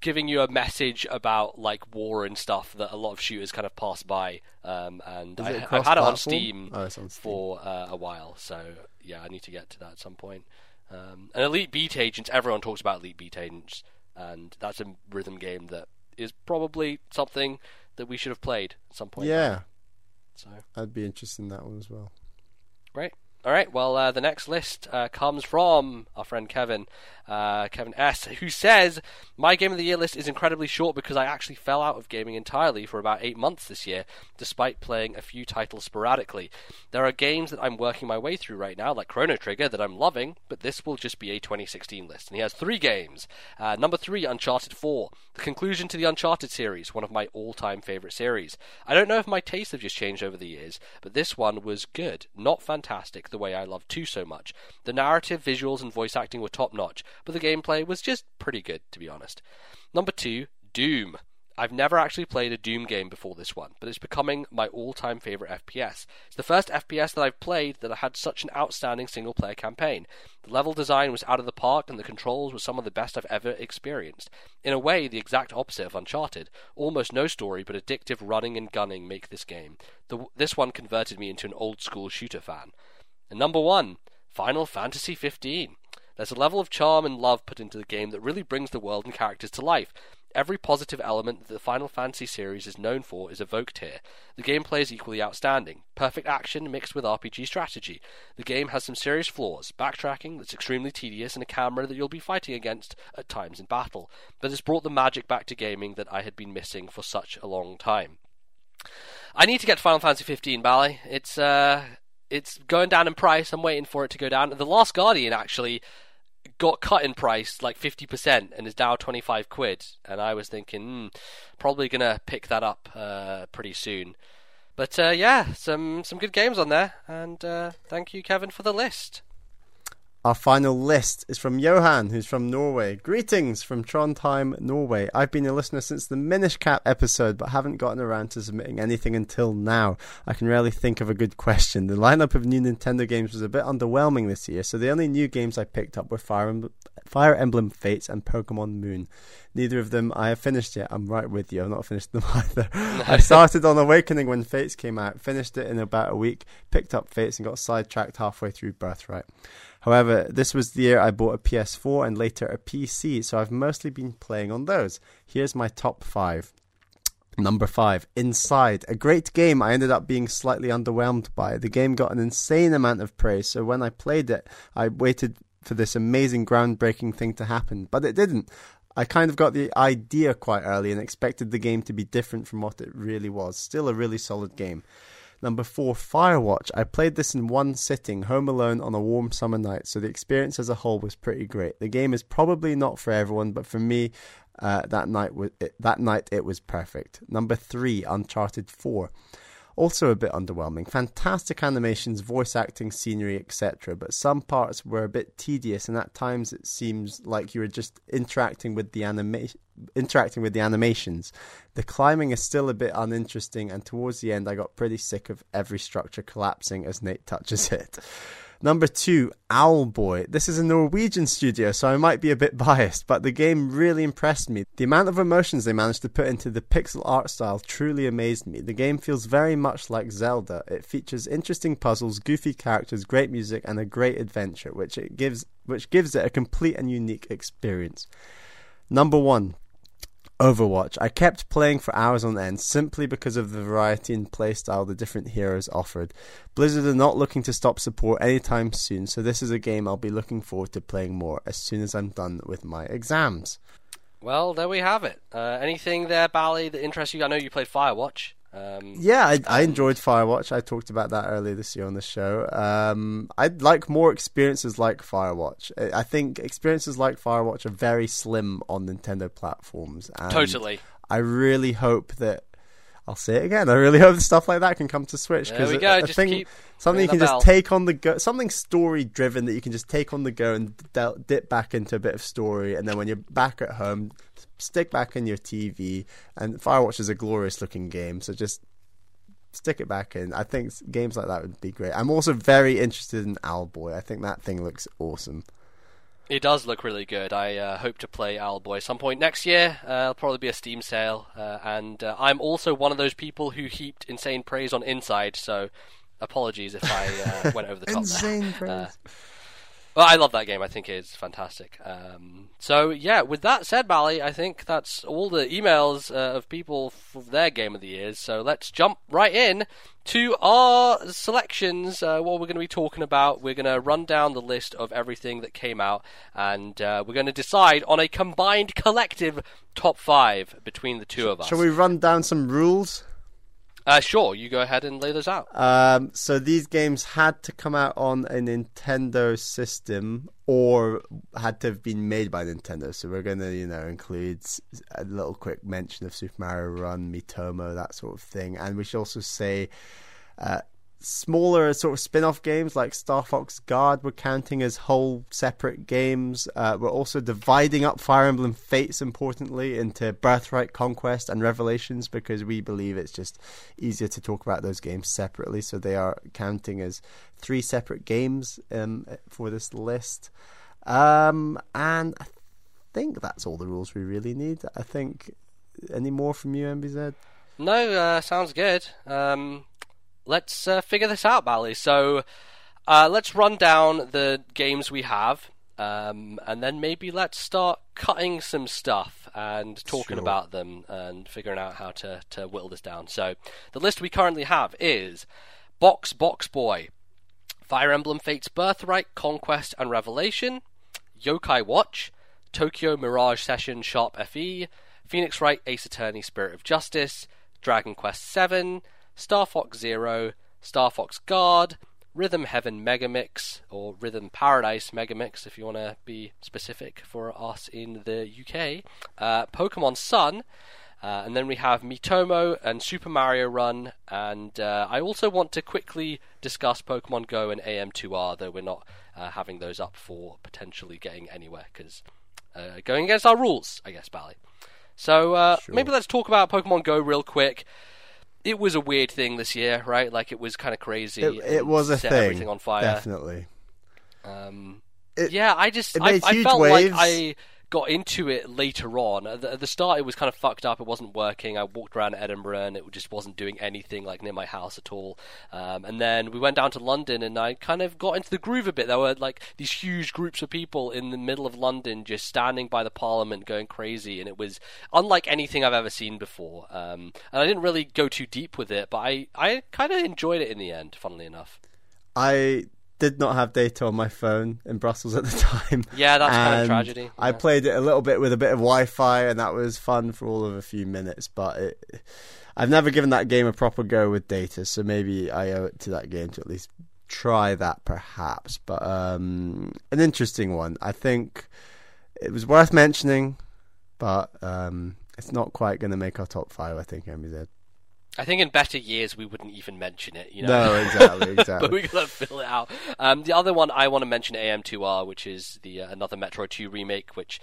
giving you a message about like war and stuff that a lot of shooters kind of pass by. Um, and I, I've had it on? Steam Oh, on Steam. for uh, a while, so yeah, I need to get to that at some point. Um, and Elite Beat Agents, everyone talks about Elite Beat Agents, and that's a rhythm game that is probably something that we should have played at some point. Yeah, So. I'd be interested in that one as well. Right. All right. Well, uh, the next list uh, comes from our friend Kevin, uh, Kevin S, who says my game of the year list is incredibly short because I actually fell out of gaming entirely for about eight months this year, despite playing a few titles sporadically. There are games that I'm working my way through right now, like Chrono Trigger, that I'm loving, but this will just be a 2016 list. And he has three games. Uh, number three, Uncharted 4, the conclusion to the Uncharted series, one of my all-time favorite series. I don't know if my tastes have just changed over the years, but this one was good, not fantastic the way I love 2 so much. The narrative, visuals, and voice acting were top notch, but the gameplay was just pretty good, to be honest. Number 2, Doom. I've never actually played a Doom game before this one, but it's becoming my all time favourite FPS. It's the first FPS that I've played that had such an outstanding single player campaign. The level design was out of the park, and the controls were some of the best I've ever experienced. In a way, the exact opposite of Uncharted. Almost no story, but addictive running and gunning make this game. The, this one converted me into an old school shooter fan. And number one, Final Fantasy XV. There's a level of charm and love put into the game that really brings the world and characters to life. Every positive element that the Final Fantasy series is known for is evoked here. The gameplay is equally outstanding. Perfect action mixed with RPG strategy. The game has some serious flaws, backtracking that's extremely tedious, and a camera that you'll be fighting against at times in battle. But it's brought the magic back to gaming that I had been missing for such a long time. I need to get Final Fantasy 15, Bally. It's uh, it's going down in price. I'm waiting for it to go down. The Last Guardian actually got cut in price like 50% and is now 25 quid. And I was thinking, hmm, probably going to pick that up uh, pretty soon. But uh, yeah, some, some good games on there. And uh, thank you, Kevin, for the list. Our final list is from Johan, who's from Norway. Greetings from Trondheim, Norway. I've been a listener since the Minish Cap episode, but haven't gotten around to submitting anything until now. I can rarely think of a good question. The lineup of new Nintendo games was a bit underwhelming this year, so the only new games I picked up were Fire, Emblem, Fire Emblem Fates and Pokemon Moon. Neither of them I have finished yet. I'm right with you. I've not finished them either. I started on Awakening when Fates came out, finished it in about a week, picked up Fates, and got sidetracked halfway through Birthright. However, this was the year I bought a PS4 and later a PC, so I've mostly been playing on those. Here's my top five. Number five, Inside. A great game I ended up being slightly underwhelmed by. The game got an insane amount of praise, so when I played it, I waited for this amazing groundbreaking thing to happen, but it didn't. I kind of got the idea quite early and expected the game to be different from what it really was. Still a really solid game. Number four, Firewatch. I played this in one sitting, home alone on a warm summer night, so the experience as a whole was pretty great. The game is probably not for everyone, but for me, uh, that night it, that night it was perfect. Number three, Uncharted Four. Also a bit underwhelming. Fantastic animations, voice acting, scenery, etc. But some parts were a bit tedious, and at times it seems like you were just interacting with the animation, interacting with the animations. The climbing is still a bit uninteresting, and towards the end, I got pretty sick of every structure collapsing as Nate touches it. Number two, Owlboy. This is a Norwegian studio, so I might be a bit biased, but the game really impressed me. The amount of emotions they managed to put into the pixel art style truly amazed me. The game feels very much like Zelda. It features interesting puzzles, goofy characters, great music, and a great adventure, which it gives which gives it a complete and unique experience. Number one, Overwatch. I kept playing for hours on end simply because of the variety in playstyle the different heroes offered. Blizzard are not looking to stop support anytime soon, so this is a game I'll be looking forward to playing more as soon as I'm done with my exams. Well, there we have it. Uh, anything there, Bally, that interests you? I know you played Firewatch. Um, yeah, I, I, enjoyed Firewatch. I talked about that earlier this year on the show. Um, I'd like more experiences like Firewatch. I think experiences like Firewatch are very slim on Nintendo platforms. totally. I really hope that I'll say it again. I really hope stuff like that can come to Switch because go. just think something you can just take on the go, something story driven that you can just take on the go and dip back into a bit of story, and then when you're back at home, stick back in your TV. And Firewatch is a glorious looking game, so just stick it back in. I think games like that would be great. I'm also very interested in Owlboy. I think that thing looks awesome. It does look really good. I uh, hope to play Owlboy some point next year. Uh, it'll probably be a Steam sale, uh, and uh, I'm also one of those people who heaped insane praise on Inside. So apologies if I uh, went over the top. insane there. praise. Well, I love that game. I think it's fantastic. Um, so yeah, with that said, Bally, I think that's all the emails uh, of people for their game of the years. So let's jump right in to our selections. Uh, what we're going to be talking about. We're going to run down the list of everything that came out, and uh, we're going to decide on a combined collective top five between the two of us. Shall we run down some rules? Uh, sure, you go ahead and lay those out. Um, so these games had to come out on a Nintendo system or had to have been made by Nintendo. So we're going to, you know, include a little quick mention of Super Mario Run, Miitomo, that sort of thing. And we should also say uh, smaller sort of spin-off games like Star Fox Guard were counting as whole separate games. Uh, we're also dividing up Fire Emblem Fates importantly into Birthright, Conquest, and Revelations because we believe it's just easier to talk about those games separately. So they are counting as three separate games um, for this list. Um, and I think that's all the rules we really need. I think any more from you, MBZ? No, uh, sounds good. Um, let's uh, figure this out, Bally. So uh, let's run down the games we have, um, and then maybe let's start cutting some stuff and talking Sure. about them and figuring out how to, to whittle this down. So the list we currently have is Box Box Boy, Fire Emblem Fates Birthright, Conquest, and Revelation, Yokai Watch, Tokyo Mirage Session Sharp FE, Phoenix Wright Ace Attorney Spirit of Justice, Dragon Quest VII, Star Fox Zero, Star Fox Guard, Rhythm Heaven Megamix, or Rhythm Paradise Megamix, if you want to be specific for us in the UK. Uh, Pokemon Sun. Uh, and then we have Miitomo and Super Mario Run, and uh, I also want to quickly discuss Pokemon Go and AM2R, though we're not uh, having those up for potentially getting anywhere because uh, going against our rules, I guess, Bally. So uh, Sure. maybe let's talk about Pokemon Go real quick. It was a weird thing this year, right? Like it was kind of crazy. It, it was a set thing. Everything on fire. Definitely. Um, It- yeah, I just it I, made I huge felt waves. like I got into it later on. At the, at the start, it was kind of fucked up. It wasn't working. I walked around Edinburgh and it just wasn't doing anything like near my house at all. Um, and then we went down to London and I kind of got into the groove a bit. There were like these huge groups of people in the middle of London just standing by the Parliament going crazy, and it was unlike anything I've ever seen before. Um, and I didn't really go too deep with it, but I I kind of enjoyed it in the end. Funnily enough. I did not have data on my phone in Brussels at the time. Yeah, that's kind of and tragedy. I Yeah. played it a little bit with a bit of Wi-Fi, and that was fun for all of a few minutes. But it, I've never given that game a proper go with data, so maybe I owe it to that game to at least try that, perhaps. But um, an interesting one. I think it was worth mentioning, but um, it's not quite going to make our top five. I think MZ. I think in better years we wouldn't even mention it, you know. No, exactly, exactly. but we gotta fill it out. Um, the other one I want to mention AM2R, which is the uh, another Metroid 2 remake, which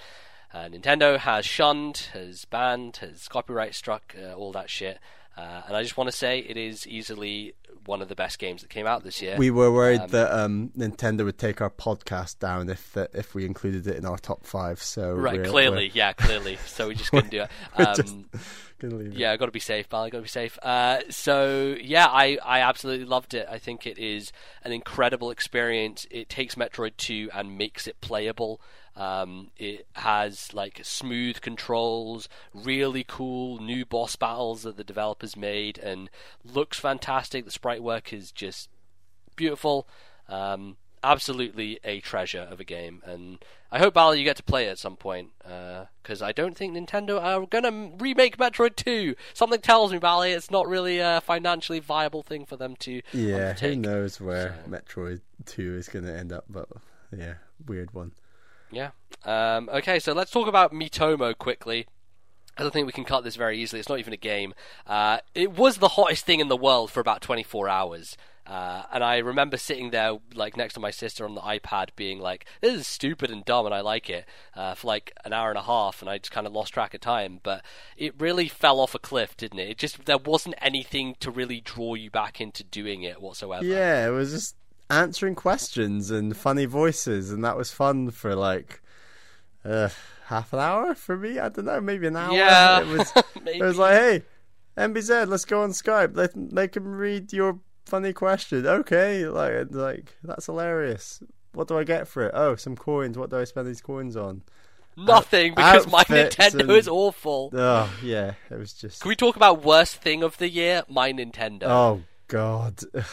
uh, Nintendo has shunned, has banned, has copyright struck, uh, all that shit. Uh, and I just want to say it is easily one of the best games that came out this year. We were worried Um, that um, Nintendo would take our podcast down if that if we included it in our top five. So right, we're- clearly, yeah, clearly. So we just couldn't do it. Um, it. Yeah, I got to be safe, Bally. Got to be safe. Uh, so yeah, I, I absolutely loved it. I think it is an incredible experience. It takes Metroid Two and makes it playable. Um, it has like smooth controls, really cool new boss battles that the developers made, and looks fantastic. The sprite work is just beautiful. Um, absolutely a treasure of a game, and I hope Bally you get to play it at some point because I don't think Nintendo are gonna remake Metroid Two. Something tells me, Bally, it's not really a financially viable thing for them to Yeah, who knows where So- Metroid Two is going to end up? But yeah, weird one. Yeah. Um, okay, so let's talk about Miitomo quickly. I don't think we can cut this very easily. It's not even a game. Uh, it was the hottest thing in the world for about 24 hours. Uh, and I remember sitting there, like next to my sister on the iPad, being like, "This is stupid and dumb, and I like it." Uh, for like an hour and a half, and I just kind of lost track of time. But it really fell off a cliff, didn't it? It just there wasn't anything to really draw you back into doing it whatsoever. Yeah, it was just answering questions and funny voices, and that was fun for like uh, half an hour for me. I don't know, maybe an hour. Yeah, it was. It was like, hey, MBZ, let's go on Skype. Let make him read your funny question. Okay, like like that's hilarious. What do I get for it? Oh, some coins. What do I spend these coins on? nothing because my Nintendo and- is awful. Oh yeah, it was just. Can we talk about worst thing of the year? My Nintendo. Oh God.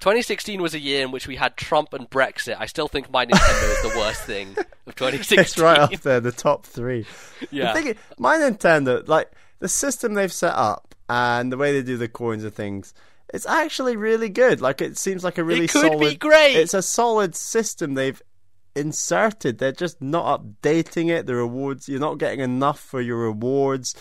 2016 was a year in which we had Trump and Brexit. I still think my Nintendo is the worst thing of 2016. It's right up there, the top three. Yeah. The thing is, my Nintendo, like the system they've set up and the way they do the coins and things, it's actually really good. Like it seems like a really it could be great. It's a solid system they've inserted. They're just not updating it. The rewards, you're not getting enough for your rewards.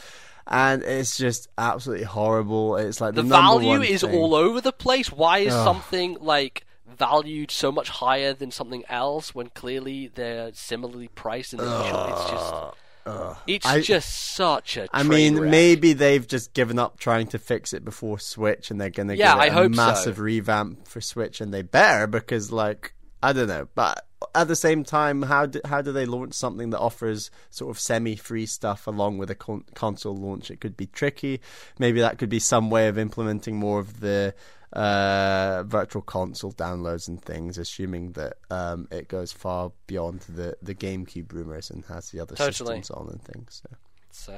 And it's just absolutely horrible. It's like the, the value is thing. all over the place. Why is Ugh. something like valued so much higher than something else when clearly they're similarly priced in the shop? It's just, it's I- just such a. I mean, wreck. maybe they've just given up trying to fix it before Switch, and they're going to Yeah, I a hope so. massive revamp for Switch, and they better because, like, I don't know, but at the same time, how do, how do they launch something that offers sort of semi-free stuff along with a con- console launch? It could be tricky. Maybe that could be some way of implementing more of the uh, virtual console downloads and things, assuming that um, it goes far beyond the the GameCube rumors and has the other Totally. systems on and things. So. So,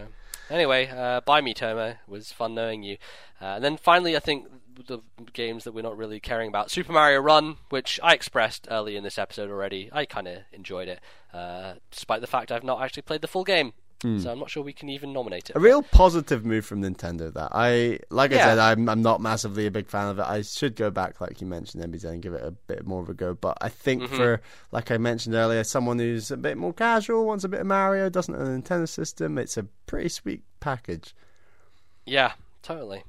anyway, uh, bye Miitomo. It was fun knowing you. Uh, and then finally, I think the games that we're not really caring about Super Mario Run, which I expressed early in this episode already. I kind of enjoyed it, uh, despite the fact I've not actually played the full game. So I'm not sure we can even nominate it. A real positive move from Nintendo. That I, like I said, I'm I'm not massively a big fan of it. I should go back, like you mentioned, MBZ, and give it a bit more of a go. But I think Mm-hmm. for, like I mentioned earlier, someone who's a bit more casual, wants a bit of Mario, doesn't have a Nintendo system, it's a pretty sweet package. Yeah, totally.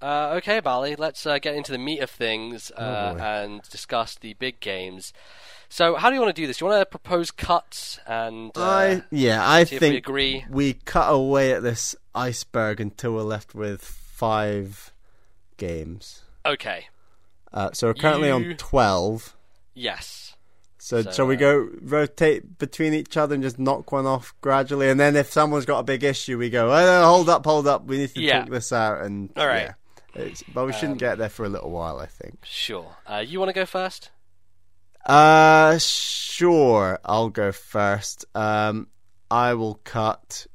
Uh, okay, Bally, let's uh, get into the meat of things uh, Oh, and discuss the big games. So, how do you want to do this? You want to propose cuts and uh, I yeah, I see if we think agree? we cut away at this iceberg until we're left with five games. Okay, Uh, so we're currently You- on twelve. yes. So, So, shall we uh, go rotate between each other and just knock one off gradually? And then if someone's got a big issue, we go, oh, hold up, hold up, we need to Yeah. talk this out. And All right. yeah, it's, but we shouldn't Um, get there for a little while, I think. Sure. Uh, you want to go first? Uh, sure, I'll go first. Um, I will cut.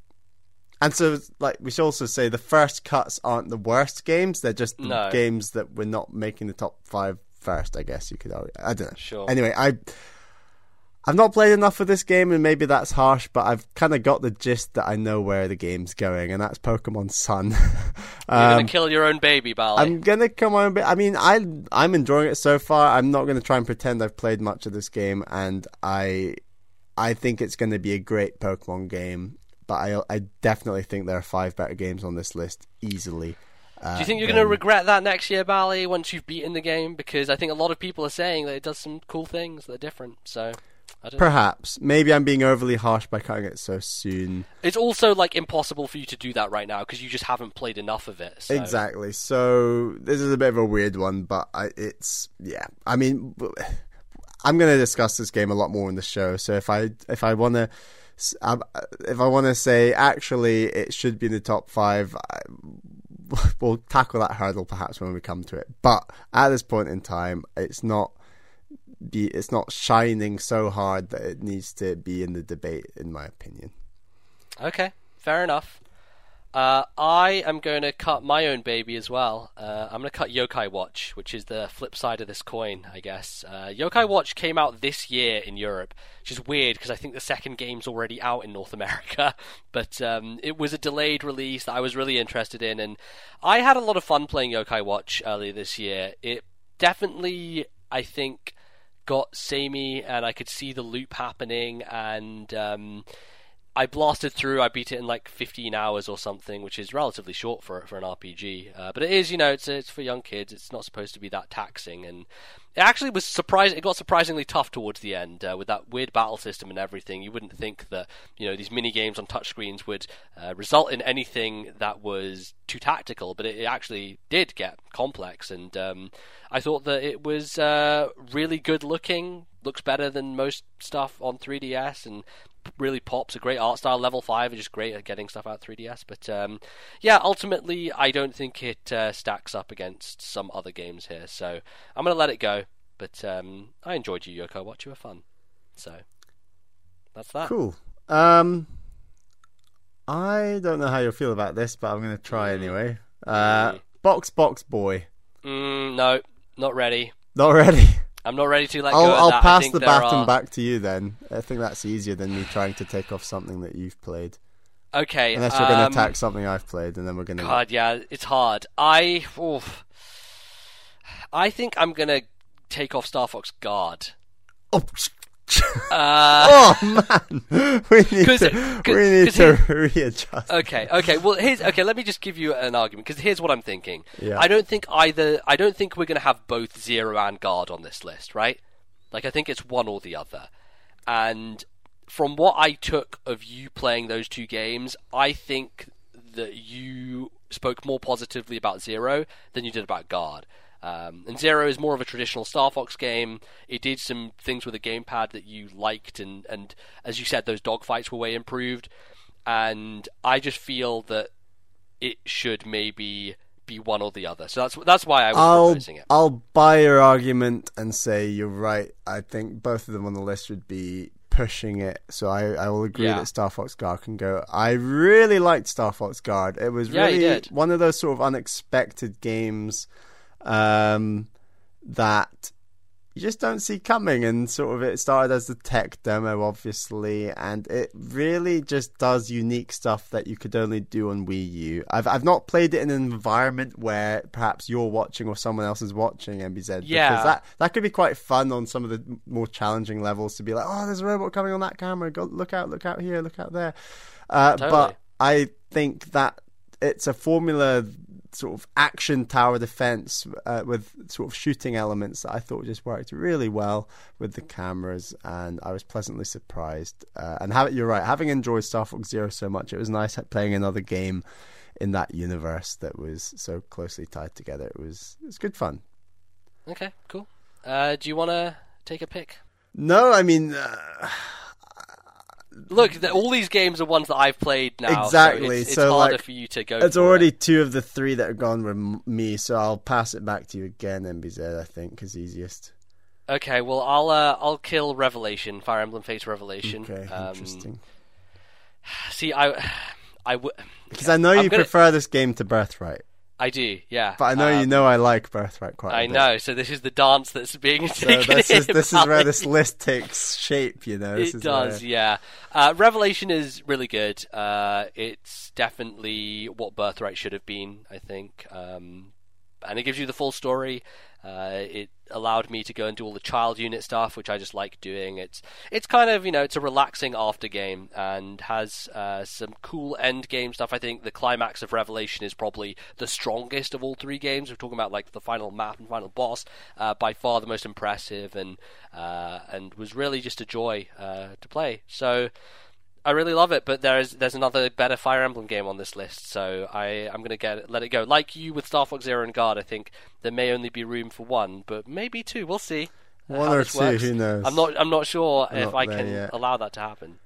And so, like, we should also say the first cuts aren't the worst games; they're just the No. games that we're not making the top five first. I guess you could argue. I don't know. Sure. Anyway, I I've not played enough of this game, and maybe that's harsh, but I've kind of got the gist that I know where the game's going, and that's Pokemon Sun. You're um, gonna kill your own baby, Bally. I'm gonna come on a. I mean, I I'm enjoying it so far. I'm not gonna try and pretend I've played much of this game, and I I think it's gonna be a great Pokemon game. But I I definitely think there are five better games on this list easily. Uh, Do you think you're going to regret that next year, Bally, once you've beaten the game? Because I think a lot of people are saying that it does some cool things that are different. So, Don't know. Perhaps maybe I'm being overly harsh by cutting it so soon. It's also like impossible for you to do that right now because you just haven't played enough of it. So. Exactly. So this is a bit of a weird one, but I, it's yeah. I mean, I'm going to discuss this game a lot more in the show. So if I if I want to if I want to say actually it should be in the top five, I, we'll tackle that hurdle perhaps when we come to it. But at this point in time, it's not be it's not shining so hard that it needs to be in the debate, in my opinion. Okay, fair enough. Uh, I am going to cut my own baby as well. Uh, I'm going to cut Yokai Watch, which is the flip side of this coin, I guess. Uh, Yokai Watch came out this year in Europe, which is weird because I think the second game's already out in North America. But um, it was a delayed release that I was really interested in, and I had a lot of fun playing Yokai Watch earlier this year. It definitely, I think, got samey, and I could see the loop happening, and. Um, I blasted through. I beat it in like 15 hours or something, which is relatively short for for an RPG. Uh, but it is, you know, it's it's for young kids. It's not supposed to be that taxing, and it actually was surprising. It got surprisingly tough towards the end uh, with that weird battle system and everything. You wouldn't think that you know these mini games on touchscreens would uh, result in anything that was too tactical, but it, it actually did get complex. And um, I thought that it was uh, really good looking. Looks better than most stuff on 3DS, and really pops. A great art style. Level five is just great at getting stuff out 3DS. But um, yeah, ultimately, I don't think it uh, stacks up against some other games here. So I'm gonna let it go. But um, I enjoyed you, Yokai. Watch you were fun. So that's that. Cool. Um, I don't know how you'll feel about this, but I'm going to try anyway. Uh, Mm. box Box Boy. Mm, no, not ready. Not ready. I'm not ready to let I'll, go I'll pass the baton are... back to you then. I think that's easier than me trying to take off something that you've played. Okay. Unless you're going um, to attack something I've played, and then we're going to. God, yeah, it's hard. I, oof. I think I'm gonna take off Star Fox Guard. Oh, Uh, oh man, we need 'Cause- to 'cause- we need to readjust. Okay, okay. Well, here's okay. Let me just give you an argument because here's what I'm thinking. Yeah. I don't think either. I don't think we're going to have both zero and guard on this list, right? Like, I think it's one or the other. And from what I took of you playing those two games, I think that you spoke more positively about zero than you did about guard. Um, and Zero is more of a traditional Star Fox game. It did some things with the gamepad that you liked, and, and as you said, those dogfights were way improved. And I just feel that it should maybe be one or the other. So that's that's why I was I'll proposing it. I'll buy your argument and say you're right. I think both of them on the list would be pushing it. So I, I will agree Yeah. that Star Fox Guard can go. I really liked Star Fox Guard. It was Yeah, really one of those sort of unexpected games um, that you just don't see coming. And sort of it started as the tech demo, obviously, and it really just does unique stuff that you could only do on Wii U. I've I've not played it in an environment where perhaps you're watching or someone else is watching MBZ. Yeah. because that that could be quite fun on some of the more challenging levels to be like, oh, there's a robot coming on that camera. Go look out, look out here, look out there. Uh, Totally. But I think that it's a formula sort of action tower defense uh, with sort of shooting elements that I thought just worked really well with the cameras, and I was pleasantly surprised. Uh, and have, you're right, having enjoyed Star Fox Zero so much, it was nice playing another game in that universe that was so closely tied together. It was it was good fun. Okay, cool. Uh, do you want to take a pick? No, I mean. Look, all these games are ones that I've played now. Exactly, So it's, it's so, harder like, for you to go. It's already it. two of the three that have gone with me, so I'll pass it back to you again, MBZ. I think is easiest. Okay, well, I'll uh, I'll kill Revelation, Fire Emblem Fates Revelation. Okay, Um, interesting. See, I, I would. Because I know I'm you gonna- prefer this game to Birthright, I do, yeah. but I know you Um, know I like Birthright quite. a I bit. I know. So this is the dance that's being So taken. this is this is where this list takes shape. You know, this it is does, where- yeah. Uh, Revelation is really good. Uh, it's definitely what Birthright should have been, I think. Um, and it gives you the full story. Uh, it allowed me to go and do all the child unit stuff, which I just like doing. It's it's kind of you know it's a relaxing after game and has uh, some cool end game stuff. I think the climax of Revelation is probably the strongest of all three games. We're talking about like the final map and final boss, uh, by far the most impressive and uh, and was really just a joy uh, to play. So. I really love it, but there's there's another better Fire Emblem game on this list, so I I'm gonna get it, let it go. Like you with Star Fox Zero and Guard, I think there may only be room for one, but maybe two. We'll see. uh, One or two, works. who knows? I'm not I'm not sure I'm if not I can yet. allow that to happen.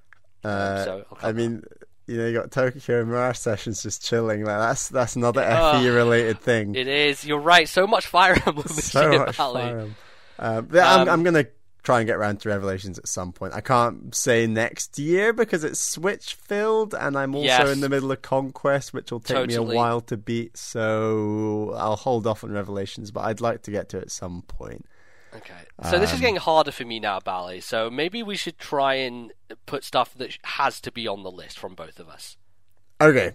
Uh, so I'll I mean, you know, you got Tokyo Mirage sessions just chilling. Like that's that's another Ugh. FE related thing. It is. You're right. So much Fire Emblem so much Fire Emblem. Uh, but I'm, Um, I'm gonna try and get around to Revelations at some point. I can't say next year because it's Switch filled, and I'm also Yes. in the middle of Conquest, which will take me a while to beat. So I'll hold off on Revelations, but I'd like to get to it at some point. Okay. So this is Um, getting harder for me now, Bally. So maybe we should try and put stuff that has to be on the list from both of us. Okay,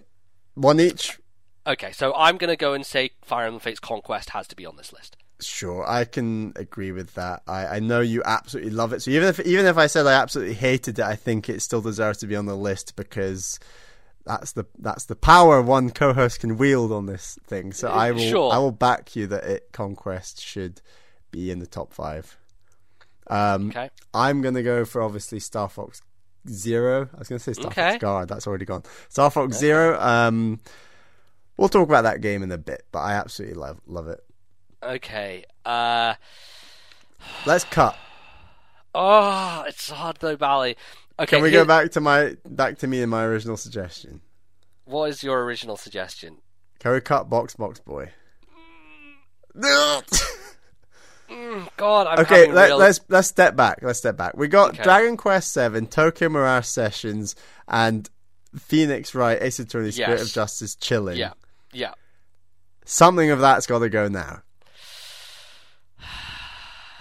one each. Okay, so I'm going to go and say Fire Emblem Fates Conquest has to be on this list. Sure, I can agree with that. I, I know you absolutely love it. So even if even if I said I absolutely hated it, I think it still deserves to be on the list because that's the that's the power one co-host can wield on this thing. So I will Sure. I will back you that it Conquest should be in the top five. Um, Okay. I'm gonna go for obviously Star Fox Zero. I was gonna say Star Okay. Fox Guard. That's already gone. Star Fox Zero. Um, we'll talk about that game in a bit, but I absolutely love love it. Okay. Uh Let's cut. oh, it's hard though, Bally. Okay. Can we here- go back to my back to me and my original suggestion? What is your original suggestion? Can we cut Box Box Boy? God, I'm okay, let, real... let's let's step back. Let's step back. We got Okay. Dragon Quest Seven, Tokyo Mirage Sessions, and Phoenix Wright, Ace Attorney, Spirit Yes. of Justice, chilling. Yeah. Yeah. Something of that's got to go now.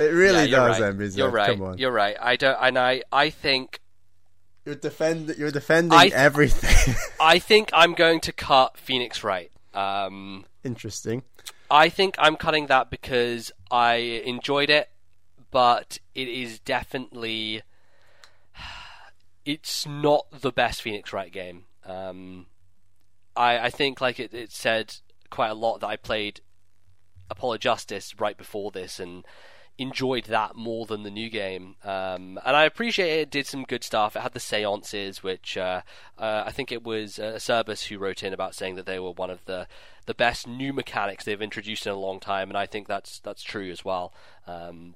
It really yeah, does, right. You're right. Come on. You're right. I don't and I I think You're defend. You're defending I- everything. I think I'm going to cut Phoenix Wright. Um Interesting. I think I'm cutting that because I enjoyed it, but it is definitely it's not the best Phoenix Wright game. Um, I I think like it, it said quite a lot that I played Apollo Justice right before this and enjoyed that more than the new game. Um, and I appreciate it. did some good stuff. It had the seances, which uh, uh, I think it was uh, Cerbus who wrote in about saying that they were one of the the best new mechanics they've introduced in a long time, and I think that's that's true as well. Um,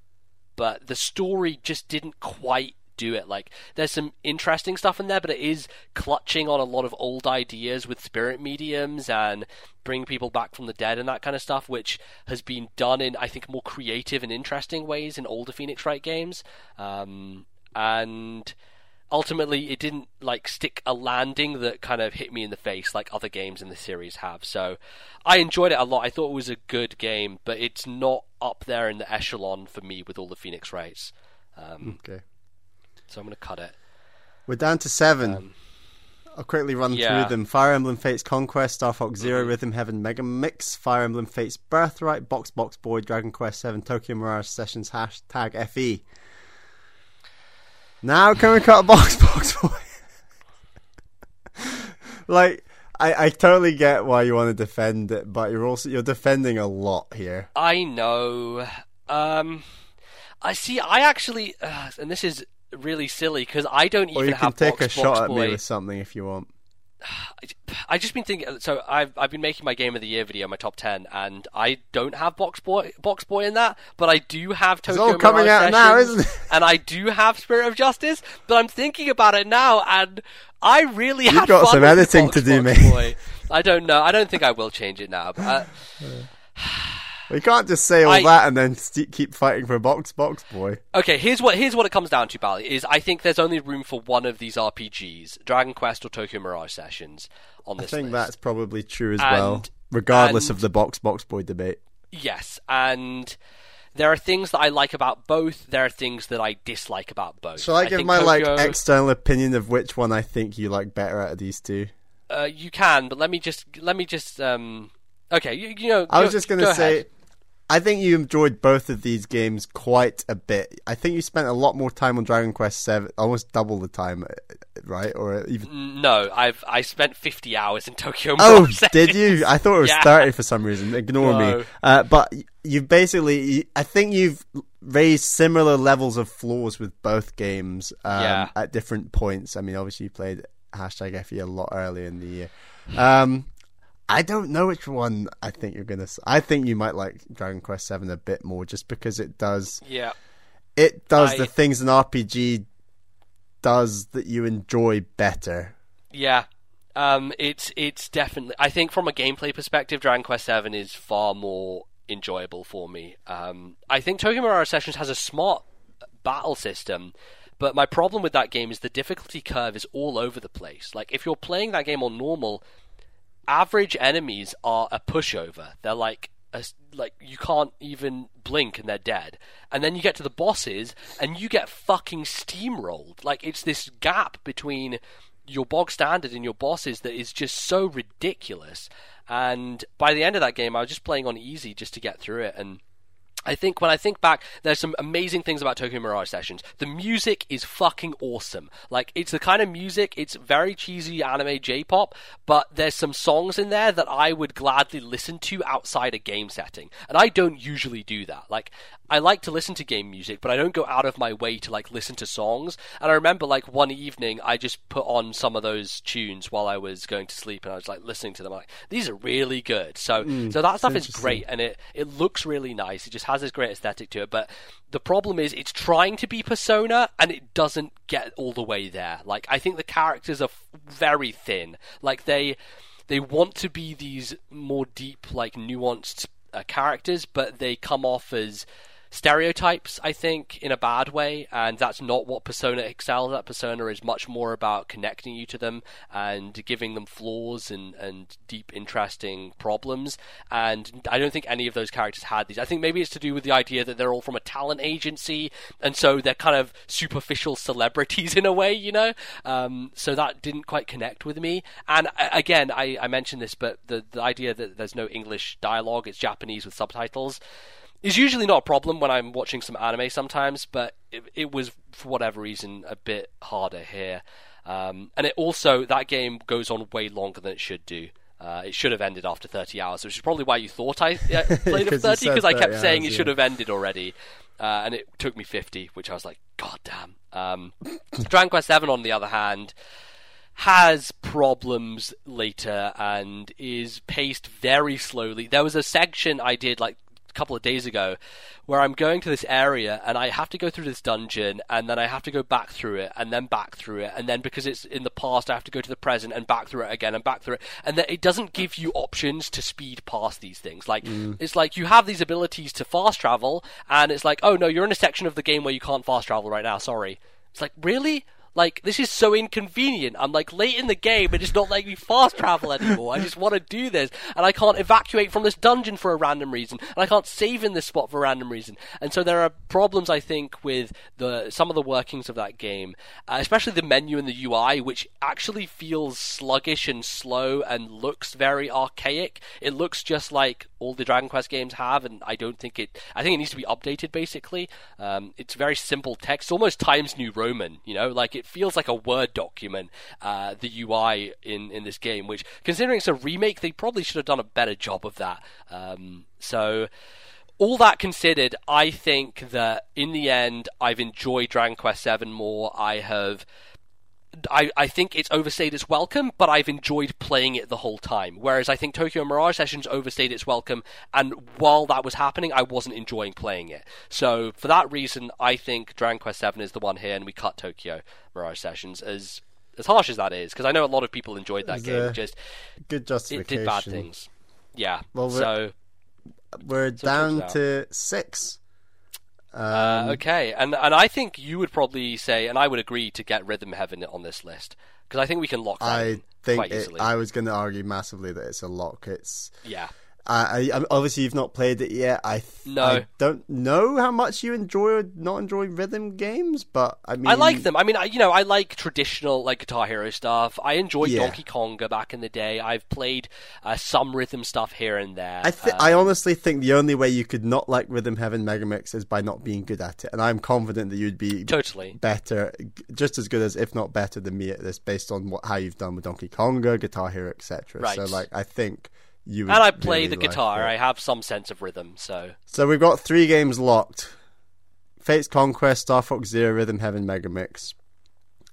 but the story just didn't quite do it. Like, there's some interesting stuff in there, but it is clutching on a lot of old ideas with spirit mediums and bring people back from the dead and that kind of stuff, which has been done in, I think, more creative and interesting ways in older Phoenix Wright games. Um, and ultimately it didn't like stick a landing that kind of hit me in the face like other games in the series have. So I enjoyed it a lot. I thought it was a good game, but it's not up there in the echelon for me with all the Phoenix Wrights. Um, Okay. So I'm going to cut it. We're down to seven. Um, I'll quickly run yeah. Mm-hmm. through them. Fire Emblem Fates Conquest, Star Fox Zero, Rhythm Heaven Mega Mix, Fire Emblem Fates Birthright, Box Box Boy, Dragon Quest Seven, Tokyo Mirage Sessions, hashtag FE. Now can we cut a Box Box Boy? like, I, I totally get why you want to defend it, but you're also you're defending a lot here. I know. Um, I see. I actually, uh, and this is really silly because I don't even Or you can have take Box a shot at Boy. me with something if you want. I just been thinking. So I've I've been making my game of the year video, my top ten, and I don't have Box Boy Box Boy in that, but I do have Tokyo it's all coming Mirage out now, isn't it? And I do have Spirit of Justice, but I'm thinking about it now, and I really have got fun some editing Box to do, Box mate. Boy. I don't know. I don't think I will change it now. But, uh, We can't just say all I- that and then st- keep fighting for a Box Box Boy. Okay, here's what here's what it comes down to, Bally. Is I think there's only room for one of these RPGs, Dragon Quest or Tokyo Mirage Sessions, on this. I think list. that's probably true as And- well, regardless and- of the Box Box Boy debate. Yes, and there are things that I like about both. There are things that I dislike about both. Shall I give my Tokyo- like external opinion of which one I think you like better out of these two? Uh, you can, but let me just let me just um. Okay, you, you know. I was just going go to say, ahead. I think you enjoyed both of these games quite a bit. I think you spent a lot more time on Dragon Quest Seven, almost double the time, uh, right? Or even. no. I've I spent fifty hours in Tokyo. Oh, did you? I thought it was Yeah. thirty for some reason. Ignore No. me. Uh, but you basically, I think you've raised similar levels of flaws with both games um, Yeah. at different points. I mean, obviously you played hashtag FE a lot earlier in the year. Um, I don't know which one I think you're gonna. I think you might like Dragon Quest Seven a bit more, just because it does Yeah. it does I- the things an RPG does that you enjoy better. Yeah. Um, it's it's definitely. I think from a gameplay perspective, Dragon Quest Seven is far more enjoyable for me. Um, I think Tokyo Mirage Sessions has a smart battle system, but my problem with that game is the difficulty curve is all over the place. Like if you're playing that game on normal, average enemies are a pushover. They're like a, like you can't even blink and they're dead. And then you get to the bosses and you get fucking steamrolled. Like it's this gap between your bog standard and your bosses that is just so ridiculous. And by the end of that game, I was just playing on easy just to get through it and I think when I think back, there's some amazing things about Tokyo Mirage Sessions. The music is fucking awesome. Like, it's the kind of music, it's very cheesy anime J-pop, but there's some songs in there that I would gladly listen to outside a game setting. And I don't usually do that. Like, I like to listen to game music, but I don't go out of my way to, like, listen to songs. And I remember, like, one evening, I just put on some of those tunes while I was going to sleep, and I was, like, listening to them. like, these are really good. So, hmm. so that stuff is great and it, it looks really nice. It just has this great aesthetic to it. But the problem is it's trying to be Persona and it doesn't get all the way there. Like I think the characters are very thin. Like they they want to be these more deep, like nuanced uh, characters, but they come off as stereotypes, I think, in a bad way, and that's not what Persona excels at. Persona is much more about connecting you to them and giving them flaws and, and deep, interesting problems. And I don't think any of those characters had these. I think maybe it's to do with the idea that they're all from a talent agency, and so they're kind of superficial celebrities in a way, you know? Um, so that didn't quite connect with me. And uh, again, I, I mentioned this, but the, the idea that there's no English dialogue, it's Japanese with subtitles is usually not a problem when I'm watching some anime sometimes, but it, it was for whatever reason a bit harder here. Um, and it also that game goes on way longer than it should do. Uh, it should have ended after 30 hours, which is probably why you thought I uh, played it for 'Cause 30 because I kept 30 saying hours, it should have ended already, uh, and it took me 50, which I was like, God damn. Um, Dragon Quest Seven, on the other hand, has problems later and is paced very slowly. There was a section I did like couple of days ago where I'm going to this area and I have to go through this dungeon and then I have to go back through it and then back through it. And then because it's in the past I have to go to the present and back through it again and back through it. And then it doesn't give you options to speed past these things. Like mm. it's like you have these abilities to fast travel and it's like oh no you're in a section of the game where you can't fast travel right now. Sorry. It's like really Like this is so inconvenient. I'm like late in the game and it's not letting me fast travel anymore. I just want to do this and I can't evacuate from this dungeon for a random reason and I can't save in this spot for a random reason. And so there are problems I think with the some of the workings of that game, uh, especially the menu and the UI, which actually feels sluggish and slow and looks very archaic. It looks just like all the Dragon Quest games have, and I don't think it. I think it needs to be updated. Basically, um, it's very simple text, almost Times New Roman. You know, like it feels like a Word document. Uh, the UI in in this game, which considering it's a remake, they probably should have done a better job of that. Um, so. All that considered, I think that in the end, I've enjoyed Dragon Quest VII more. I have I, I think it's overstayed its welcome, but I've enjoyed playing it the whole time. Whereas I think Tokyo Mirage Sessions overstayed its welcome, and while that was happening, I wasn't enjoying playing it. So for that reason, I think Dragon Quest VII is the one here, and we cut Tokyo Mirage Sessions as as harsh as that is, because I know a lot of people enjoyed that game. Just good justification. It did bad things. Yeah. Well, we're, so we're down to six. Um, uh, okay, and and I think you would probably say, and I would agree to get Rhythm Heaven on this list because I think we can lock that I think it, I was going to argue massively that it's a lock. It's yeah. I, I, obviously you've not played it yet. I no. I don't know how much you enjoy or not enjoy rhythm games, but I mean, I like them. I mean, I, you know, I like traditional like Guitar Hero stuff. I enjoyed Yeah. Donkey Konga back in the day. I've played uh, some rhythm stuff here and there. I th- Uh, I honestly think the only way you could not like Rhythm Heaven Megamix is by not being good at it, and I'm confident that you'd be totally. better, just as good as, if not better than me at this, based on what how you've done with Donkey Konga, Guitar Hero, etc. Right. So, like, I think you And I play really the guitar. it. I have some sense of rhythm, so So we've got three games locked: Fate's Conquest, Star Fox Zero, Rhythm Heaven Mega Mix.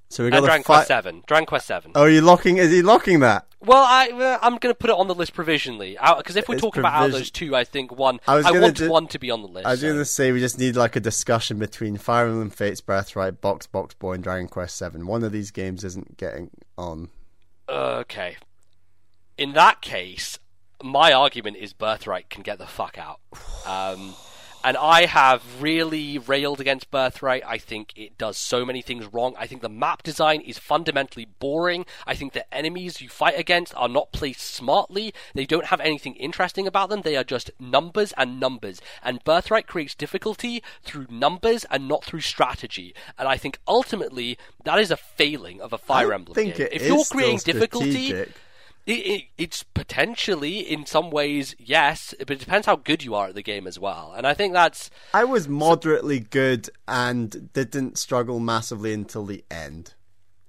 So we got and Dragon fi- Quest Seven. Dragon Quest Seven. Oh, are you locking? Is he locking that? Well, I uh, I'm going to put it on the list provisionally because if we're It's talking about out of those two, I think one. I I want do- one to be on the list. I was so- going to say we just need like a discussion between Fire Emblem Fates Birthright, Box Box Boy, and Dragon Quest Seven. One of these games isn't getting on. Okay. In that case, my argument is Birthright can get the fuck out. Um, and I have really railed against Birthright. I think it does so many things wrong. I think the map design is fundamentally boring. I think the enemies you fight against are not placed smartly. They don't have anything interesting about them. They are just numbers and numbers. And Birthright creates difficulty through numbers and not through strategy. And I think ultimately that is a failing of a Fire I Emblem think game. it if is you're creating difficulty, strategic. It, it, it's potentially, in some ways, yes, but it depends how good you are at the game as well. And I think that's I was moderately good and didn't struggle massively until the end.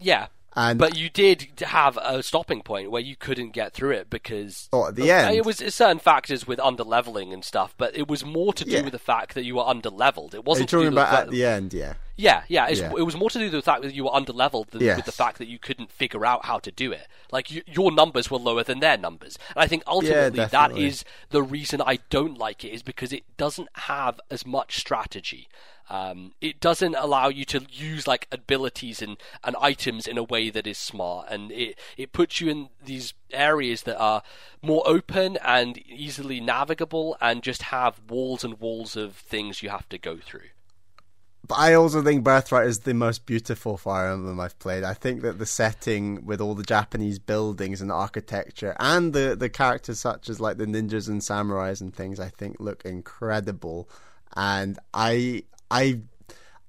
yeah. And But you did have a stopping point where you couldn't get through it because Oh, at the end? it was certain factors with underleveling and stuff. But it was more to do Yeah. with the fact that you were underleveled. It wasn't talking about at the end? Yeah. Yeah, yeah, Yeah. It was more to do with the fact that you were underleveled than Yes. with the fact that you couldn't figure out how to do it. Like you, your numbers were lower than their numbers, and I think ultimately that definitely. is the reason I don't like it is because it doesn't have as much strategy. Um, it doesn't allow you to use like abilities and, and items in a way that is smart, and it it puts you in these areas that are more open and easily navigable, and just have walls and walls of things you have to go through. But I also think Birthright is the most beautiful Fire Emblem I've played. I think that the setting with all the Japanese buildings and architecture and the, the characters such as like the ninjas and samurais and things I think look incredible. And I I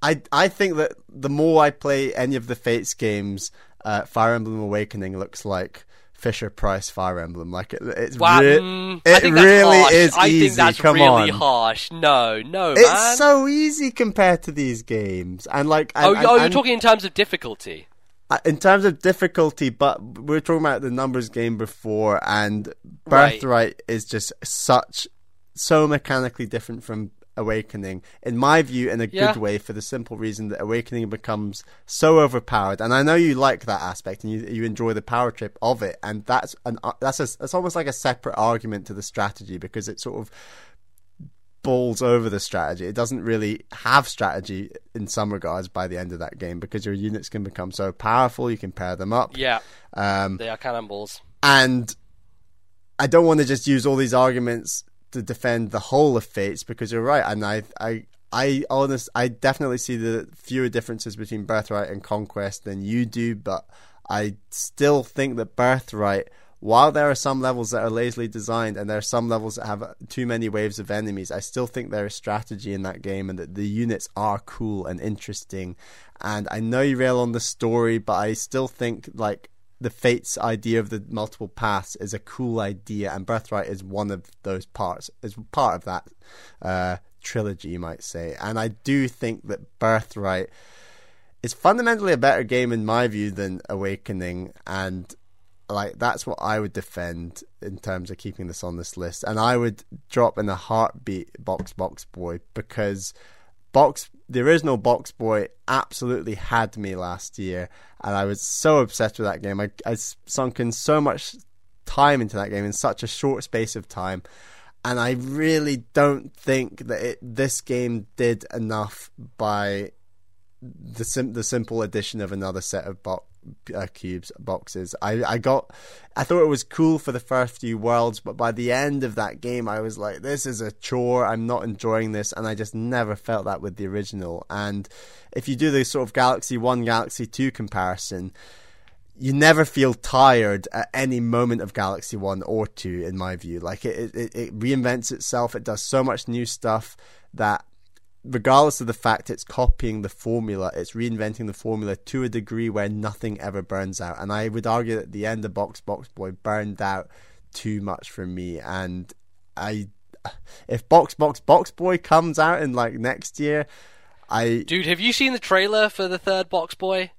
I I think that the more I play any of the Fates games, uh, Fire Emblem Awakening looks like Fisher Price Fire Emblem. Like it, it's Wow, re- mm, it I think that's really harsh. is I easy. think that's Come really on. harsh. No, no, It's man. so easy compared to these games, and like, and, oh, and- oh, you're and- talking in terms of difficulty. uh, in terms of difficulty. But we are talking about the numbers game before, and Right. Birthright is just such so mechanically different from Awakening, in my view, in a Yeah. good way, for the simple reason that Awakening becomes so overpowered. And I know you like that aspect, and you you enjoy the power trip of it, and that's an uh, that's a, that's almost like a separate argument to the strategy because it sort of balls over the strategy. It doesn't really have strategy in some regards by the end of that game because your units can become so powerful. You can pair them up. Yeah, Um, they are cannonballs. and I don't want to just use all these arguments to defend the whole of Fates because you're right, and I I I honest, I definitely see the fewer differences between Birthright and Conquest than you do, but I still think that Birthright, while there are some levels that are lazily designed and there are some levels that have too many waves of enemies, I still think there is strategy in that game and that the units are cool and interesting. And I know you rail on the story, but I still think like the Fates idea of the multiple paths is a cool idea, and Birthright is one of those parts, is part of that uh, trilogy, you might say. And I do think that Birthright is fundamentally a better game in my view than Awakening, and like that's what I would defend in terms of keeping this on this list. And I would drop in a heartbeat Box Box Boy because Box the original Box Boy absolutely had me last year, and I was so obsessed with that game. I I sunk in so much time into that game in such a short space of time, and I really don't think that it, this game did enough by the sim- the simple addition of another set of uh, cubes boxes. I I got I thought it was cool for the first few worlds, but by the end of that game, I was like, this is a chore. I'm not enjoying this, and I just never felt that with the original. And if you do the sort of Galaxy One, Galaxy Two comparison. You never feel tired at any moment of Galaxy One or Two, in my view. Like it, it, it reinvents itself. It does so much new stuff that regardless of the fact it's copying the formula, it's reinventing the formula to a degree where nothing ever burns out. And I would argue that the end of Box Box Boy burned out too much for me. And I, if Box Box Box Boy comes out in like next year, I dude, have you seen the trailer for the third Box Boy?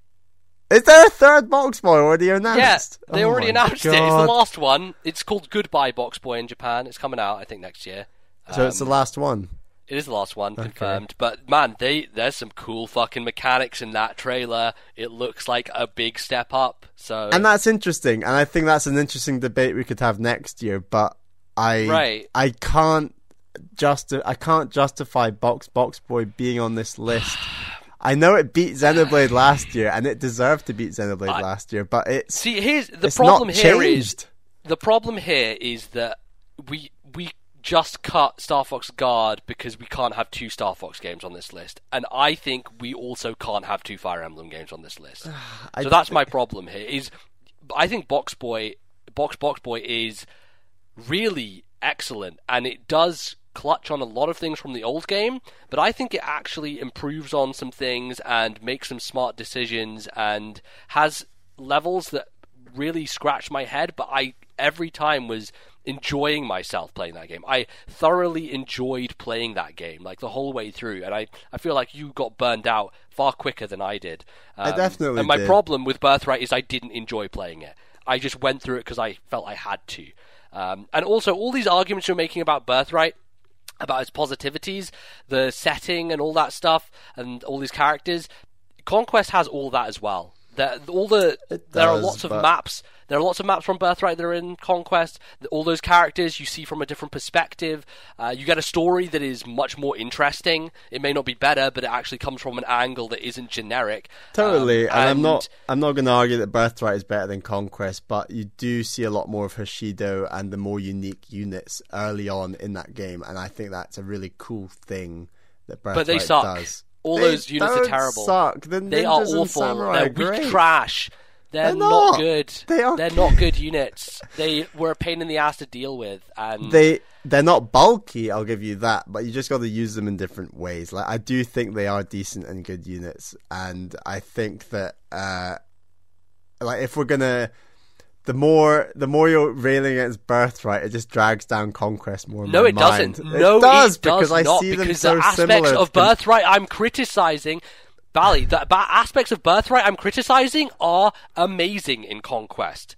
Is there a third Box Boy already announced? Yeah, they oh already announced God. it. It's the last one. It's called Goodbye Box Boy in Japan. It's coming out, I think, next year. So um, it's the Um, last one. It is the last one, confirmed. But man, they there's some cool fucking mechanics in that trailer. It looks like a big step up. So and that's interesting, and I think that's an interesting debate we could have next year. But I Right. I can't just I can't justify Box Box Boy being on this list. I know it beat Xenoblade last year, and it deserved to beat Xenoblade I- last year, but it's see, here's the problem here is changed. the problem here is that we we just cut Star Fox Guard because we can't have two Star Fox games on this list, and I think we also can't have two Fire Emblem games on this list. So that's my problem here. Is I think Box Boy, Box Box Boy is really excellent, and it does clutch on a lot of things from the old game, but I think it actually improves on some things and makes some smart decisions and has levels that really scratch my head, but I every time was enjoying myself playing that game. I thoroughly enjoyed playing that game, like the whole way through, and I, I feel like you got burned out far quicker than I did. Um, definitely And my did. problem with Birthright is I didn't enjoy playing it. I just went through it because I felt I had to. Um, and also, all these arguments you're making about Birthright, about its positivities, the setting, and all that stuff, and all these characters, Conquest has all that as well. There, all the It there are does, lots of but- maps. There are lots of maps from Birthright that are in Conquest. All those characters you see from a different perspective. Uh, you get a story that is much more interesting. It may not be better, but it actually comes from an angle that isn't generic. Totally, Um, and, I'm not. I'm not going to argue that Birthright is better than Conquest, but you do see a lot more of Hoshido and the more unique units early on in that game, and I think that's a really cool thing that Birthright does. but they suck. does. All They those units are terrible. Suck. The They are awful. They're weak trash. They're, They're not. not. good. They are They're not good units. They were a pain in the ass to deal with, and They they're not bulky, I'll give you that, but you just got to use them in different ways. Like I do think they are decent and good units, and I think that uh, like if we're gonna. The more the more you're railing against birthright, it just drags down conquest more. No, it mind. doesn't. It no, does it does because I see them because so the aspects similar. of Birthright I'm criticizing, Bally, the ba- aspects of Birthright I'm criticizing are amazing in Conquest,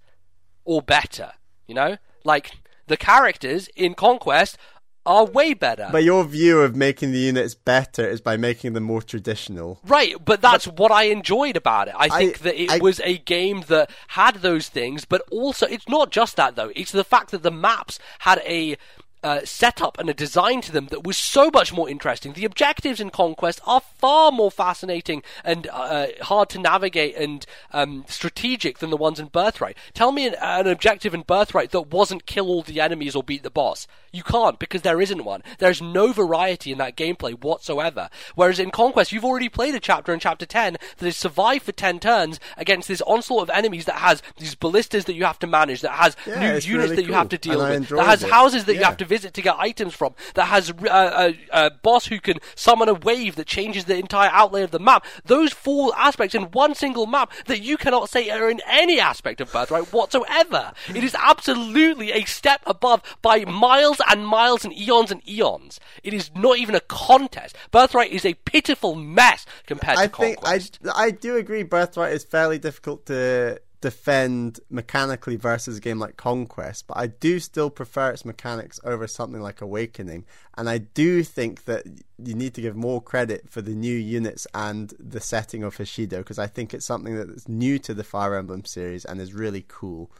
or better. You know, like the characters in Conquest are way better. But your view of making the units better is by making them more traditional. Right, but that's what I enjoyed about it. I think I- that it I- was a game that had those things, but also it's not just that though. It's the fact that the maps had a uh, setup and a design to them that was so much more interesting. The objectives in Conquest are far more fascinating and uh, hard to navigate and um, strategic than the ones in Birthright. Tell me an, an, objective in Birthright that wasn't kill all the enemies or beat the boss. You can't because there isn't one. There's no variety in that gameplay whatsoever. Whereas in Conquest, you've already played a chapter in Chapter 10 that has survived for 10 turns against this onslaught of enemies that has these ballistas that you have to manage, that has Yeah, new units really that you have to deal And with, that has it. houses that you have to visit to get items from, that has uh, a, a boss who can summon a wave that changes the entire outlay of the map. Those four aspects in one single map that you cannot say are in any aspect of Birthright whatsoever. It is absolutely a step above by miles and miles and eons and eons. It is not even a contest. Birthright is a pitiful mess compared I to think I I do agree. Birthright is fairly difficult to defend mechanically versus a game like Conquest, but I do still prefer its mechanics over something like Awakening. And I do think that you need to give more credit for the new units and the setting of Hoshido because I think it's something that's new to the Fire Emblem series and is really cool.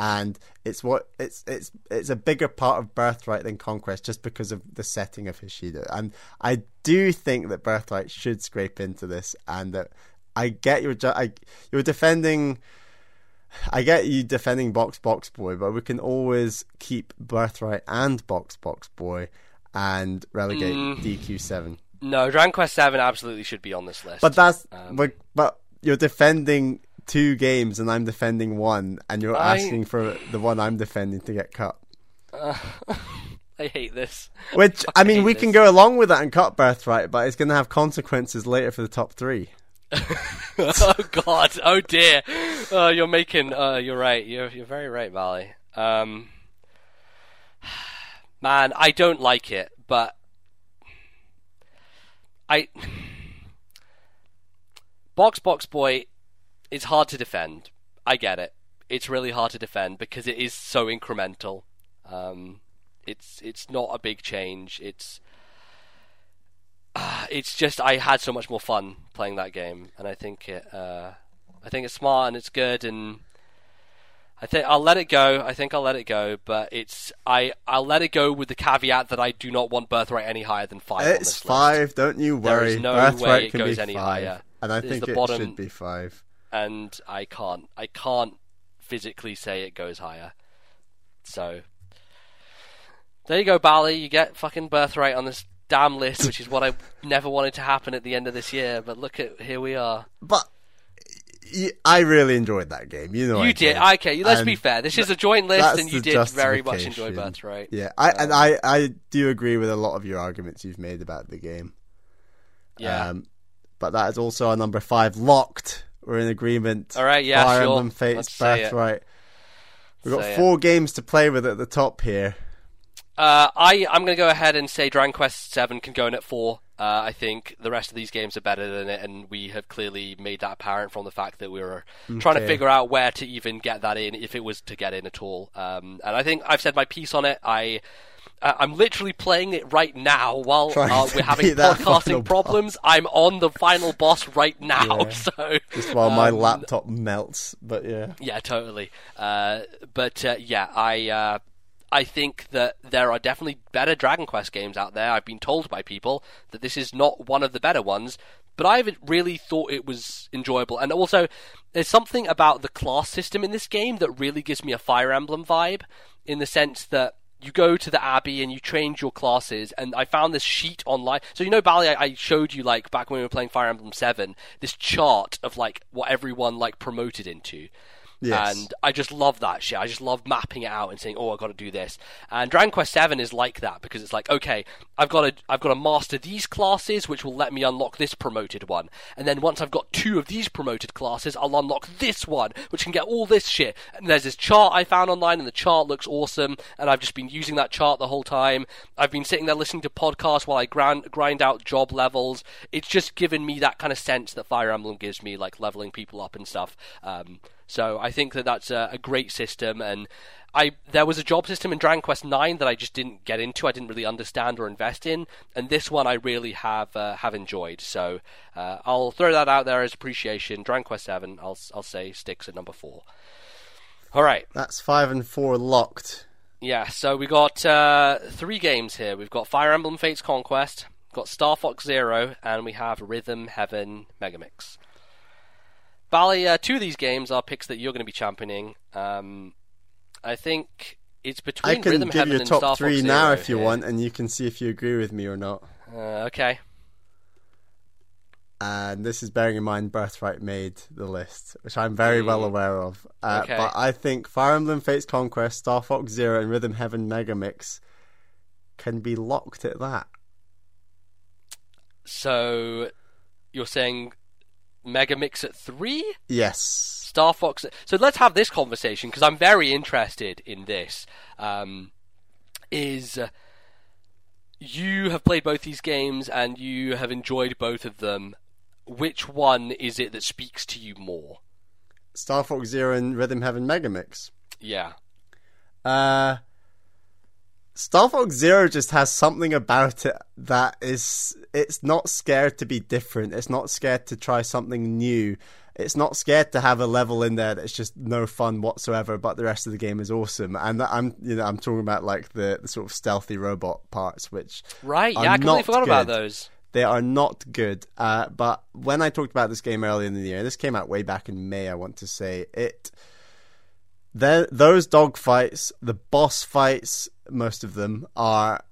And it's what it's it's it's a bigger part of Birthright than Conquest just because of the setting of Hoshido. And I do think that Birthright should scrape into this, and that I get your ju- I you're defending. I get you defending Box Box Boy, but we can always keep Birthright and Box Box Boy and relegate DQ7. No, Dragon Quest Seven absolutely should be on this list. But that's Um, but, but you're defending two games and I'm defending one, and you're I- asking for the one I'm defending to get cut. I hate this. Which I mean, hate we can go along with that and cut Birthright, but it's going to have consequences later for the top three. oh God! Oh dear! Oh, you're making. Uh, you're right. You're you're very right, Bally. Um, man, I don't like it, but I Box Box Boy It's hard to defend. I get it. It's really hard to defend because it is so incremental. Um, it's it's not a big change. It's it's just I had so much more fun playing that game, and I think it, uh, I think it's smart and it's good, and I think I'll let it go. I think I'll let it go, but it's I I'll let it go with the caveat that I do not want Birthright any higher than five. on It's this list. five. Don't you worry. is no Birthright way it can goes be any five, higher. and I is think it bottom- should be five. and I can't I can't physically say it goes higher. So there you go, Bally. You get fucking Birthright on this damn list, which is what I never wanted to happen at the end of this year. But look at here we are. But I really enjoyed that game. You know, I You did. Okay, let's be fair. This is a joint list, and you did very much enjoy justification. Birthright. Yeah, I and I I do agree with a lot of your arguments you've made about the game. Yeah. Um, but that is also our number five locked. We're in agreement. All right, yeah, Fire sure. Emblem Fates Let's say it. Birthright. We've got Say it. four games to play with at the top here. Uh, I I'm going to go ahead and say Dragon Quest Seven can go in at four. Uh, I think the rest of these games are better than it, and we have clearly made that apparent from the fact that we were trying to figure out where to even get that in, if it was to get in at all. Um, and I think I've said my piece on it. I uh, I'm literally playing it right now while uh, we're having podcasting problems. I'm on the final boss right now, Yeah. so Just while my um, laptop melts. But yeah. yeah, totally. Uh, but uh, yeah, I uh, I think that there are definitely better Dragon Quest games out there. I've been told by people that this is not one of the better ones, but I haven't really thought it was enjoyable. And also, there's something about the class system in this game that really gives me a Fire Emblem vibe, in the sense that. You go to the Abbey and you change your classes, and I found this sheet online. So you know, Bally, I, I showed you like back when we were playing Fire Emblem Seven, this chart of like what everyone like promoted into. Yes. And I just love that shit. I just love mapping it out and saying, "Oh, I got to do this." And Dragon Quest Seven is like that because it's like, okay, I've got to, I've got to master these classes, which will let me unlock this promoted one. And then once I've got two of these promoted classes, I'll unlock this one, which can get all this shit. And there's this chart I found online, and the chart looks awesome. And I've just been using that chart the whole time. I've been sitting there listening to podcasts while I grind, grind out job levels. It's just given me that kind of sense that Fire Emblem gives me, like leveling people up and stuff. Um, so I think that that's a, a great system, and I there was a job system in Dragon Quest Nine that I just didn't get into. I didn't really understand or invest in, and this one I really have uh, have enjoyed. So uh, I'll throw that out there as appreciation. Dragon Quest Seven, I'll I'll say sticks at number four. All right, That's five and four locked. Yeah, so we got uh, three games here. We've got Fire Emblem Fates Conquest, got Star Fox Zero, and we have Rhythm Heaven Megamix. Bally, uh, two of these games are picks that you're going to be championing. Um, I think it's between I can Rhythm give Heaven you a and top Star three Fox now Zero if you here. want, and you can see if you agree with me or not. Uh, okay. And this is bearing in mind Birthright made the list, which I'm very well Mm. aware of. Uh, Okay. But I think Fire Emblem Fates Conquest, Star Fox Zero, and Rhythm Heaven Mega Mix can be locked at that. So you're saying Megamix at three? Yes. Star Fox. So let's have this conversation because I'm very interested in this. Um, is uh, you have played both these games and you have enjoyed both of them. Which one is it that speaks to you more? Star Fox Zero and Rhythm Heaven Mega Mix. Yeah. Uh, Star Fox Zero just has something about it that is. It's not scared to be different. It's not scared to try something new. It's not scared to have a level in there that's just no fun whatsoever, but the rest of the game is awesome. And I'm, you know, I'm talking about like the, the sort of stealthy robot parts, which Right. Yeah, I completely forgot about those. They are not good. Uh, but when I talked about this game earlier in the year, this came out way back in May. I want to say it. There, those dog fights, the boss fights, most of them are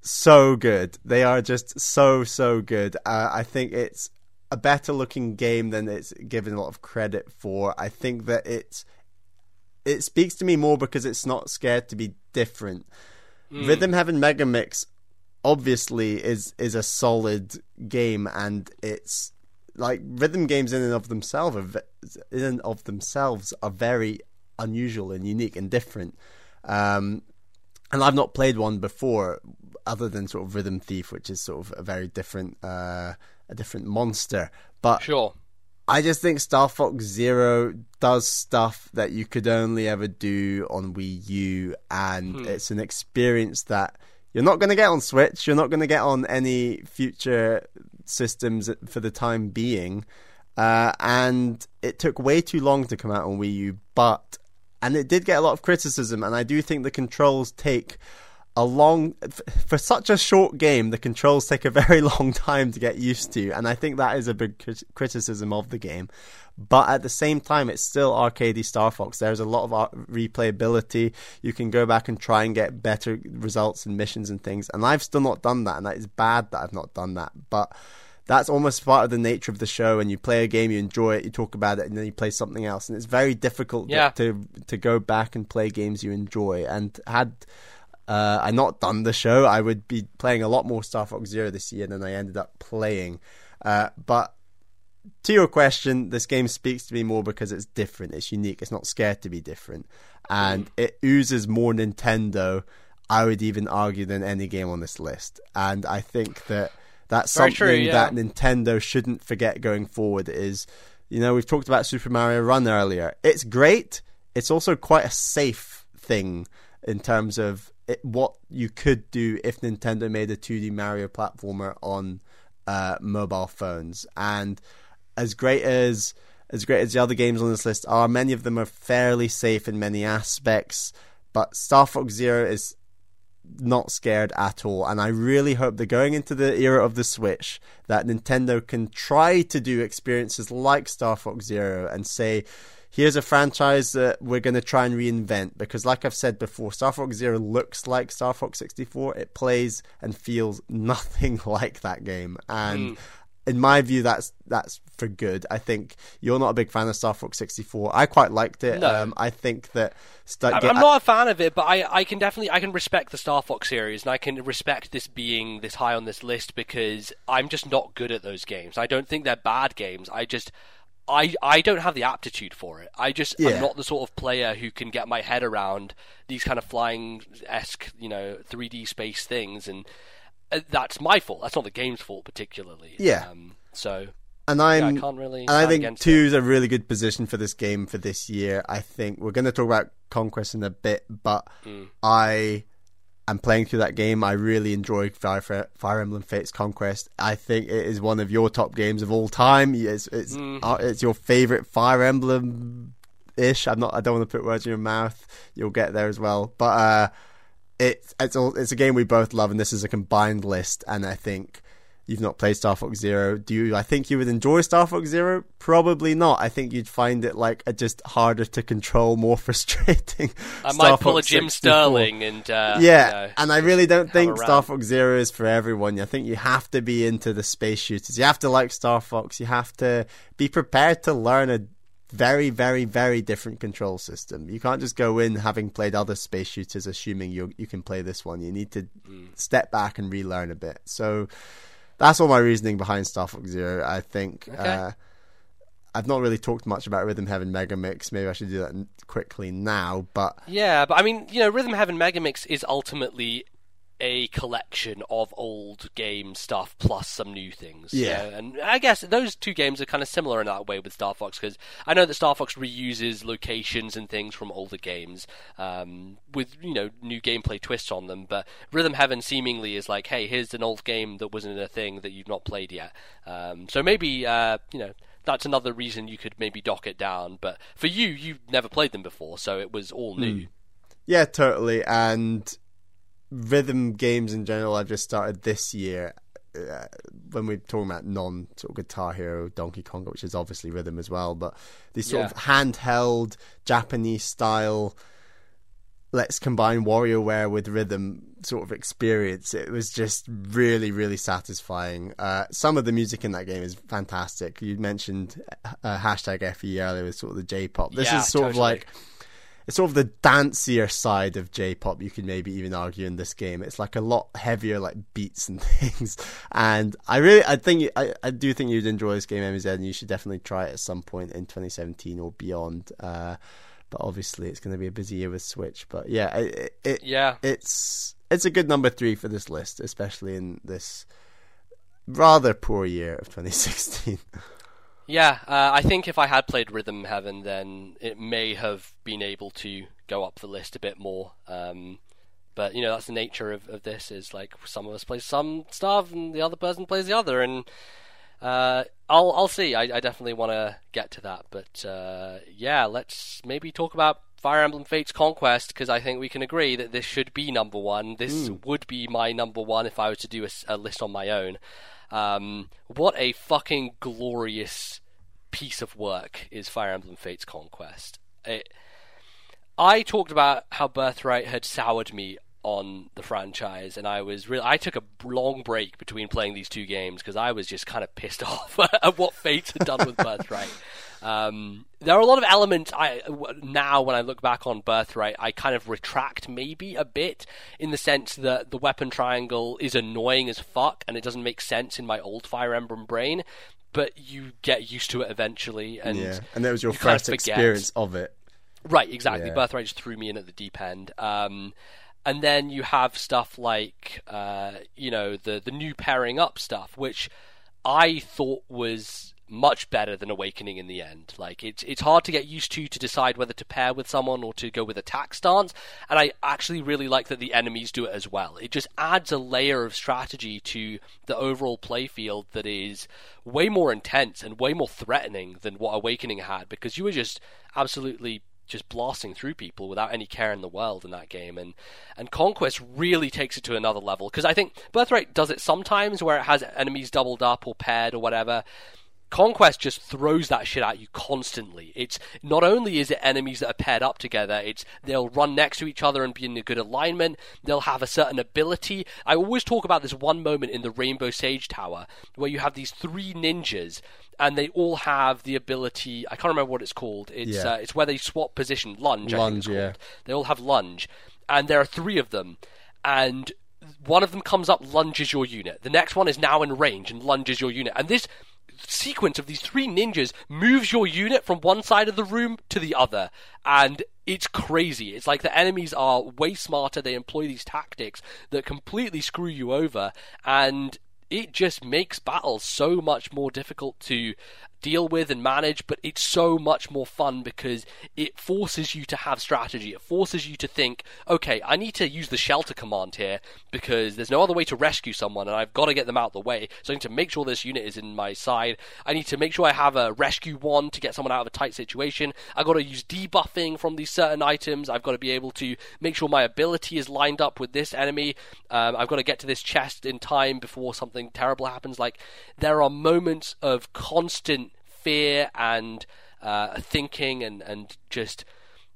so good. They are just so so good. Uh, I think it's a better looking game than it's given a lot of credit for. I think that it's it speaks to me more because it's not scared to be different. Rhythm Heaven Mega Mix obviously is is a solid game and it's like rhythm games in and of themselves are in and of themselves are very unusual and unique and different um and I've not played one before other than sort of Rhythm Thief which is sort of a very different uh a different monster but Sure. I just think Star Fox Zero does stuff that you could only ever do on Wii U, and it's an experience that you're not going to get on Switch. You're not going to get on any future systems for the time being. Uh, and it took way too long to come out on Wii U, but and it did get a lot of criticism. And I do think the controls take a long for such a short game the controls take a very long time to get used to and i think that is a big criticism of the game. But at the same time it's still arcadey star fox. There's a lot of replayability. You can go back and try and get better results and missions and things and i've still not done that and that is bad that i've not done that. But that's almost part of the nature of the show. And you play a game you enjoy it you talk about it and then you play something else. And it's very difficult Yeah. to to go back and play games you enjoy. And had uh, I not done the show, I would be playing a lot more Star Fox Zero this year than I ended up playing. Uh, but to your question, this game speaks to me more because it's different, it's unique, it's not scared to be different, and it oozes more Nintendo. I would even argue than any game on this list, and I think that that's Very something true, yeah. that Nintendo shouldn't forget going forward. Is you know we've talked about Super Mario Run earlier. It's great. It's also quite a safe thing in terms of it, what you could do if Nintendo made a 2D Mario platformer on uh, mobile phones. And as great as as great as the other games on this list are, many of them are fairly safe in many aspects. But Star Fox Zero is not scared at all. And I really hope that going into the era of the Switch, that Nintendo can try to do experiences like Star Fox Zero and say, here's a franchise that we're going to try and reinvent. Because, like I've said before, Star Fox Zero looks like Star Fox 64. It plays and feels nothing like that game. And. Hmm. In my view, that's that's for good. I think you're not a big fan of Star Fox 64. I quite liked it. No. Um, I think that Star- I'm, I'm not a fan of it, but I, I can definitely I can respect the Star Fox series, and I can respect this being this high on this list because I'm just not good at those games. I don't think they're bad games. I just I I don't have the aptitude for it. I just Yeah. I'm not the sort of player who can get my head around these kind of flying esque you know 3D space things, and that's my fault. That's not the game's fault particularly. Yeah. Um, so and I'm I can't really. And I think two is a really good position for this game for this year. I think we're going to talk about Conquest in a bit, but Mm. I am playing through that game. I really enjoy Fire, Fire Emblem Fates Conquest. I think it is one of your top games of all time. It's it's, Mm. uh, it's your favorite Fire Emblem ish. I'm not. I don't want to put words in your mouth. You'll get there as well. But uh, it's it's all, it's a game we both love, and this is a combined list. And I think you've not played Star Fox Zero. Do you? I think you would enjoy Star Fox Zero. Probably not. I think you'd find it like a just harder to control, more frustrating. I Star might pull Fox a Jim 64. Sterling and uh, Yeah, you know, and I really don't think Star. Fox Zero is for everyone. I think you have to be into the space shooters. You have to like Star Fox. You have to be prepared to learn a very, very, very different control system. You can't just go in having played other space shooters, assuming you you can play this one. You need to Mm. step back and relearn a bit. So that's all my reasoning behind Star Fox Zero. I think. Okay. Uh, I've not really talked much about Rhythm Heaven Mega Mix. Maybe I should do that quickly now. But Yeah, but I mean, you know, Rhythm Heaven Mega Mix is ultimately a collection of old game stuff plus some new things. Yeah. and I guess those two games are kind of similar in that way with Star Fox because I know that Star Fox reuses locations and things from older games um, with you know new gameplay twists on them. But Rhythm Heaven seemingly is like, hey, here's an old game that wasn't a thing that you've not played yet. Um, so maybe uh, you know. That's another reason you could maybe dock it down, but for you, you've never played them before, so it was all new. Yeah, totally. And rhythm games in general, I've just started this year. Uh, when we're talking about non sort of Guitar Hero, Donkey Kong, which is obviously rhythm as well, but these sort Yeah. of handheld Japanese style, let's combine WarioWare with rhythm sort of experience. It was just really, really satisfying. Uh, some of the music in that game is fantastic. You mentioned uh, hashtag FE earlier with sort of the J-pop. This Yeah, is sort of like it's sort of the dancier side of J-pop. You could maybe even argue in this game. It's like a lot heavier, like beats and things. And I really, I think, I, I do think you'd enjoy this game, MBZ, and you should definitely try it at some point in 2017 or beyond. Uh, but obviously, it's going to be a busy year with Switch. But yeah, it, it Yeah, it's it's a good number three for this list, especially in this rather poor year of 2016. Yeah, uh, I think if I had played Rhythm Heaven, then it may have been able to go up the list a bit more. Um, but you know, that's the nature of, of this. Is like some of us play some stuff, and the other person plays the other, and uh, I'll I'll see. I, I definitely want to get to that. But uh, yeah, let's maybe talk about Fire Emblem Fates Conquest because I think we can agree that this should be number one. This would be my number one if I was to do a list on my own. Um, what a fucking glorious piece of work is Fire Emblem Fates Conquest. It, I talked about how Birthright had soured me on the franchise, and I was really I took a long break between playing these two games because I was just kind of pissed off at what Fates had done with Birthright. Um, there are a lot of elements I now when I look back on Birthright, I kind of retract maybe a bit in the sense that the weapon triangle is annoying as fuck and it doesn't make sense in my old Fire Emblem brain. But you get used to it eventually, and yeah, and that was your you kind of first experience of it. Right, exactly. Yeah. Birthright just threw me in at the deep end. Um, and then you have stuff like, uh, you know, the the new pairing up stuff, which I thought was much better than Awakening in the end. Like it's it's hard to get used to to decide whether to pair with someone or to go with attack stance, and I actually really like that the enemies do it as well. It just adds a layer of strategy to the overall playfield that is way more intense and way more threatening than what Awakening had because you were just absolutely just blasting through people without any care in the world in that game and and conquest really takes it to another level because i think birthright does it sometimes where it has enemies doubled up or paired or whatever Conquest just throws that shit at you constantly. It's not only is it enemies that are paired up together, it's they'll run next to each other and be in a good alignment. They'll have a certain ability. I always talk about this one moment in the Rainbow Sage Tower where you have these three ninjas and they all have the ability. I can't remember what it's called. It's Yeah. uh, it's where they swap position. Lunge. I think it's Lunge, yeah. They all have lunge, and there are three of them, and one of them comes up, lunges your unit. The next one is now in range and lunges your unit, and this sequence of these three ninjas moves your unit from one side of the room to the other, and it's crazy. It's like the enemies are way smarter. They employ these tactics that completely screw you over, and it just makes battles so much more difficult to deal with and manage, but it's so much more fun because it forces you to have strategy. It forces you to think, okay, I need to use the shelter command here because there's no other way to rescue someone and I've got to get them out of the way. So I need to make sure this unit is in my side. I need to make sure I have a rescue wand to get someone out of a tight situation. I've got to use debuffing from these certain items. I've got to be able to make sure my ability is lined up with this enemy. Um, I've got to get to this chest in time before something terrible happens. Like, there are moments of constant fear and uh, thinking and, and just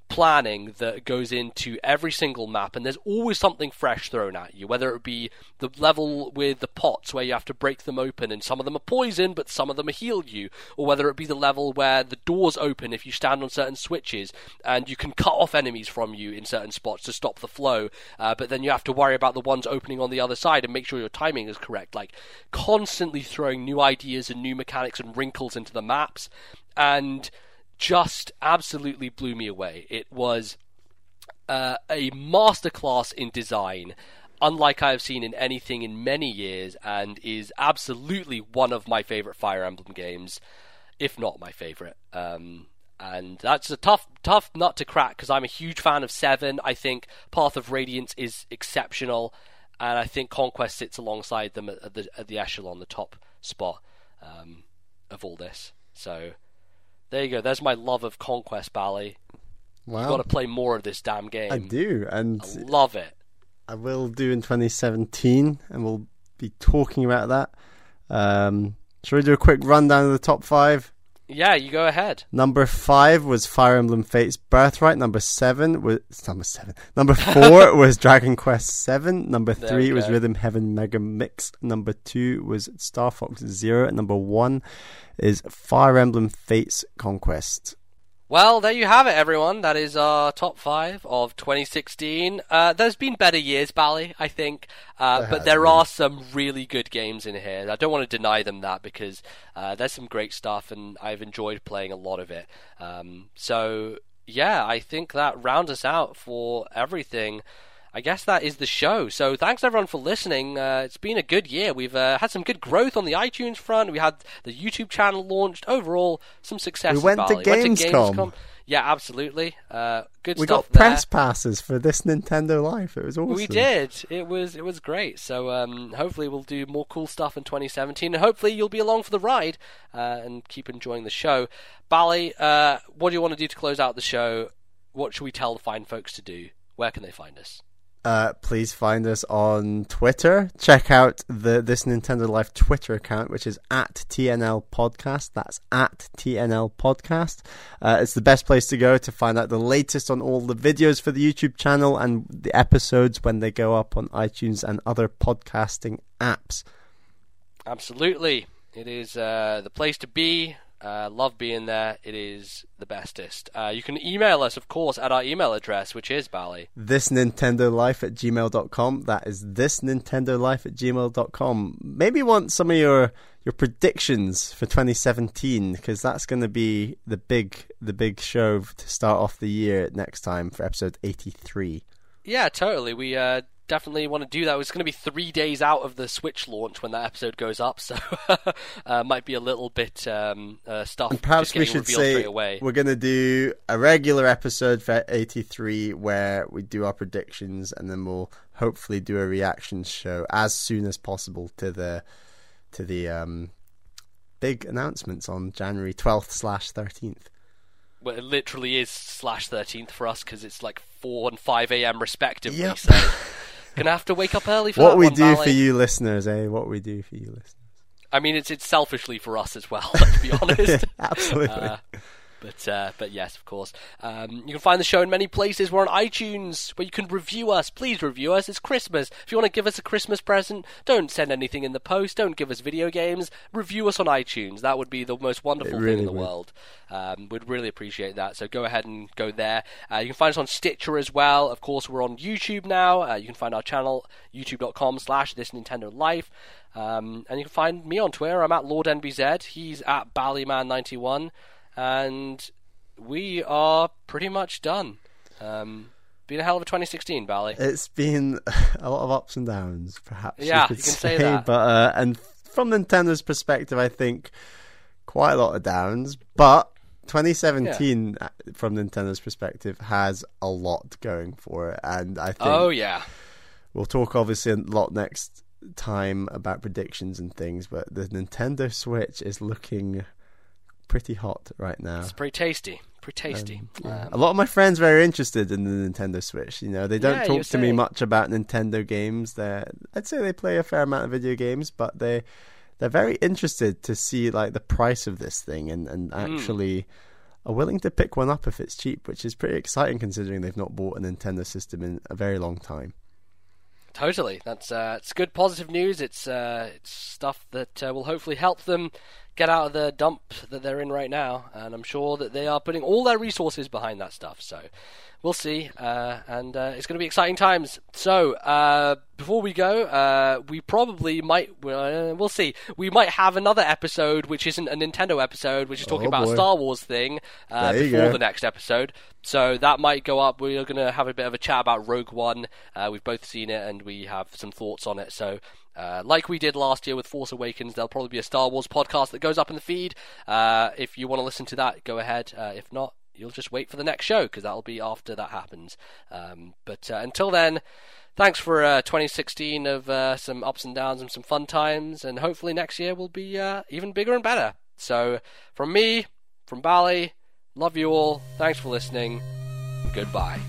planning that goes into every single map, and there's always something fresh thrown at you. Whether it be the level with the pots where you have to break them open, and some of them are poison, but some of them are heal you, or whether it be the level where the doors open if you stand on certain switches, and you can cut off enemies from you in certain spots to stop the flow, uh, but then you have to worry about the ones opening on the other side and make sure your timing is correct. Like constantly throwing new ideas and new mechanics and wrinkles into the maps, and just absolutely blew me away. It was uh, a masterclass in design, unlike I have seen in anything in many years, and is absolutely one of my favorite Fire Emblem games, if not my favorite. Um, and that's a tough, tough nut to crack because I'm a huge fan of Seven. I think Path of Radiance is exceptional, and I think Conquest sits alongside them at the, at the echelon, the top spot um, of all this. So there you go. There's my love of Conquest Bally. Wow. You've got to play more of this damn game. I do, and I love it. I will do in 2017, and we'll be talking about that. Um, shall we do a quick rundown of the top five? Yeah, you go ahead. Number five was Fire Emblem Fates Birthright. Number seven was number seven. Number four was Dragon Quest Seven. Number There three was. Rhythm Heaven Mega Mix. Number two was Star Fox Zero. And number one is Fire Emblem Fates Conquest. Well, there you have it, everyone. That is our top five of 2016. Uh, there's been better years, Bally, I think, uh, There but there been. are some really good games in here. I don't want to deny them that because uh, there's some great stuff, and I've enjoyed playing a lot of it. Um, so, yeah, I think that rounds us out for everything. I guess that is the show. So thanks everyone for listening. Uh, it's been a good year. We've uh, had some good growth on the iTunes front. We had the YouTube channel launched. Overall, some success. We went to Gamescom. Yeah, absolutely. Uh, good We got there. press passes for this Nintendo Life. It was awesome. We did. It was it was great. So um, hopefully we'll do more cool stuff in 2017, and hopefully you'll be along for the ride uh, and keep enjoying the show. Bally, uh, what do you want to do to close out the show? What should we tell the fine folks to do? Where can they find us? Uh, please find us on Twitter. Check out the this Nintendo Life Twitter account, which is at TNL Podcast. That's at TNL Podcast. Uh, it's the best place to go to find out the latest on all the videos for the YouTube channel and the episodes when they go up on iTunes and other podcasting apps. Absolutely, it is uh, the place to be. Uh, love being there. It is the bestest. Uh, you can email us, of course, at our email address, which is Bally. This Nintendo Life at gmail.com. That is this Nintendo Life at gmail.com. Maybe you want some of your your predictions for 2017 because that's going to be the big the big show to start off the year next time for episode 83. Yeah, totally. We uh, definitely want to do that. It's going to be three days out of the Switch launch when that episode goes up, so uh, might be a little bit um, uh, stuff. And perhaps we should say away. we're going to do a regular episode for 83 where we do our predictions and then we'll hopefully do a reactions show as soon as possible to the to the um big announcements on January 12th slash 13th. Well, it literally is slash thirteenth for us because it's like four and five a.m. respectively. Yep. So gonna have to wake up early for What we one, do for you listeners, eh? What we do for you listeners. I mean, it's it's selfishly for us as well. Let's be honest. Absolutely. Uh, but uh, but yes, of course. Um, you can find the show in many places. We're on iTunes, where you can review us. Please review us. It's Christmas. If you want to give us a Christmas present, don't send anything in the post. Don't give us video games. Review us on iTunes. That would be the most wonderful It thing in the would. world. Um, we'd really appreciate that. So go ahead and go there. Uh, you can find us on Stitcher as well. Of course, we're on YouTube now. Uh, you can find our channel youtube.com slash this Nintendo Life. Um, and you can find me on Twitter. I'm at LordMBZ. He's at Ballyman91. And we are pretty much done. Um, been a hell of a 2016, Bally. It's been a lot of ups and downs, perhaps. Yeah, you, could you can say that. But uh, and from Nintendo's perspective, I think quite a lot of downs, but 2017 uh, from Nintendo's perspective has a lot going for it, and I think Oh yeah. we'll talk obviously a lot next time about predictions and things, but the Nintendo Switch is looking pretty hot right now. It's pretty tasty. Pretty tasty. Yeah. Um, a lot of my friends are very interested in the Nintendo Switch. You know, they don't Yeah, talk to me much about Nintendo games. They, I'd say they play a fair amount of video games, but they they're very interested to see like the price of this thing and and Hmm. actually are willing to pick one up if it's cheap, which is pretty exciting considering they've not bought a Nintendo system in a very long time. Totally, that's uh, it's good positive news. It's uh, it's stuff that uh, will hopefully help them get out of the dump that they're in right now, and I'm sure that they are putting all their resources behind that stuff. So we'll see, uh, and uh, it's going to be exciting times. So uh, before we go, uh, we probably might uh, we'll see. We might have another episode which isn't a Nintendo episode, which is talking Oh, about a. Star Wars thing uh, before go. the next episode. So that might go up. We're going to have a bit of a chat about Rogue One. Uh, we've both seen it and we have some thoughts on it. So, uh, like we did last year with Force Awakens, there'll probably be a Star Wars podcast that goes up in the feed. Uh, if you want to listen to that, go ahead. Uh, if not, you'll just wait for the next show because that'll be after that happens. Um, but uh, until then. Thanks for uh, 2016 of uh, some ups and downs and some fun times, and hopefully next year will be even bigger and better. So, from me, from Bally, love you all. Thanks for listening. Goodbye.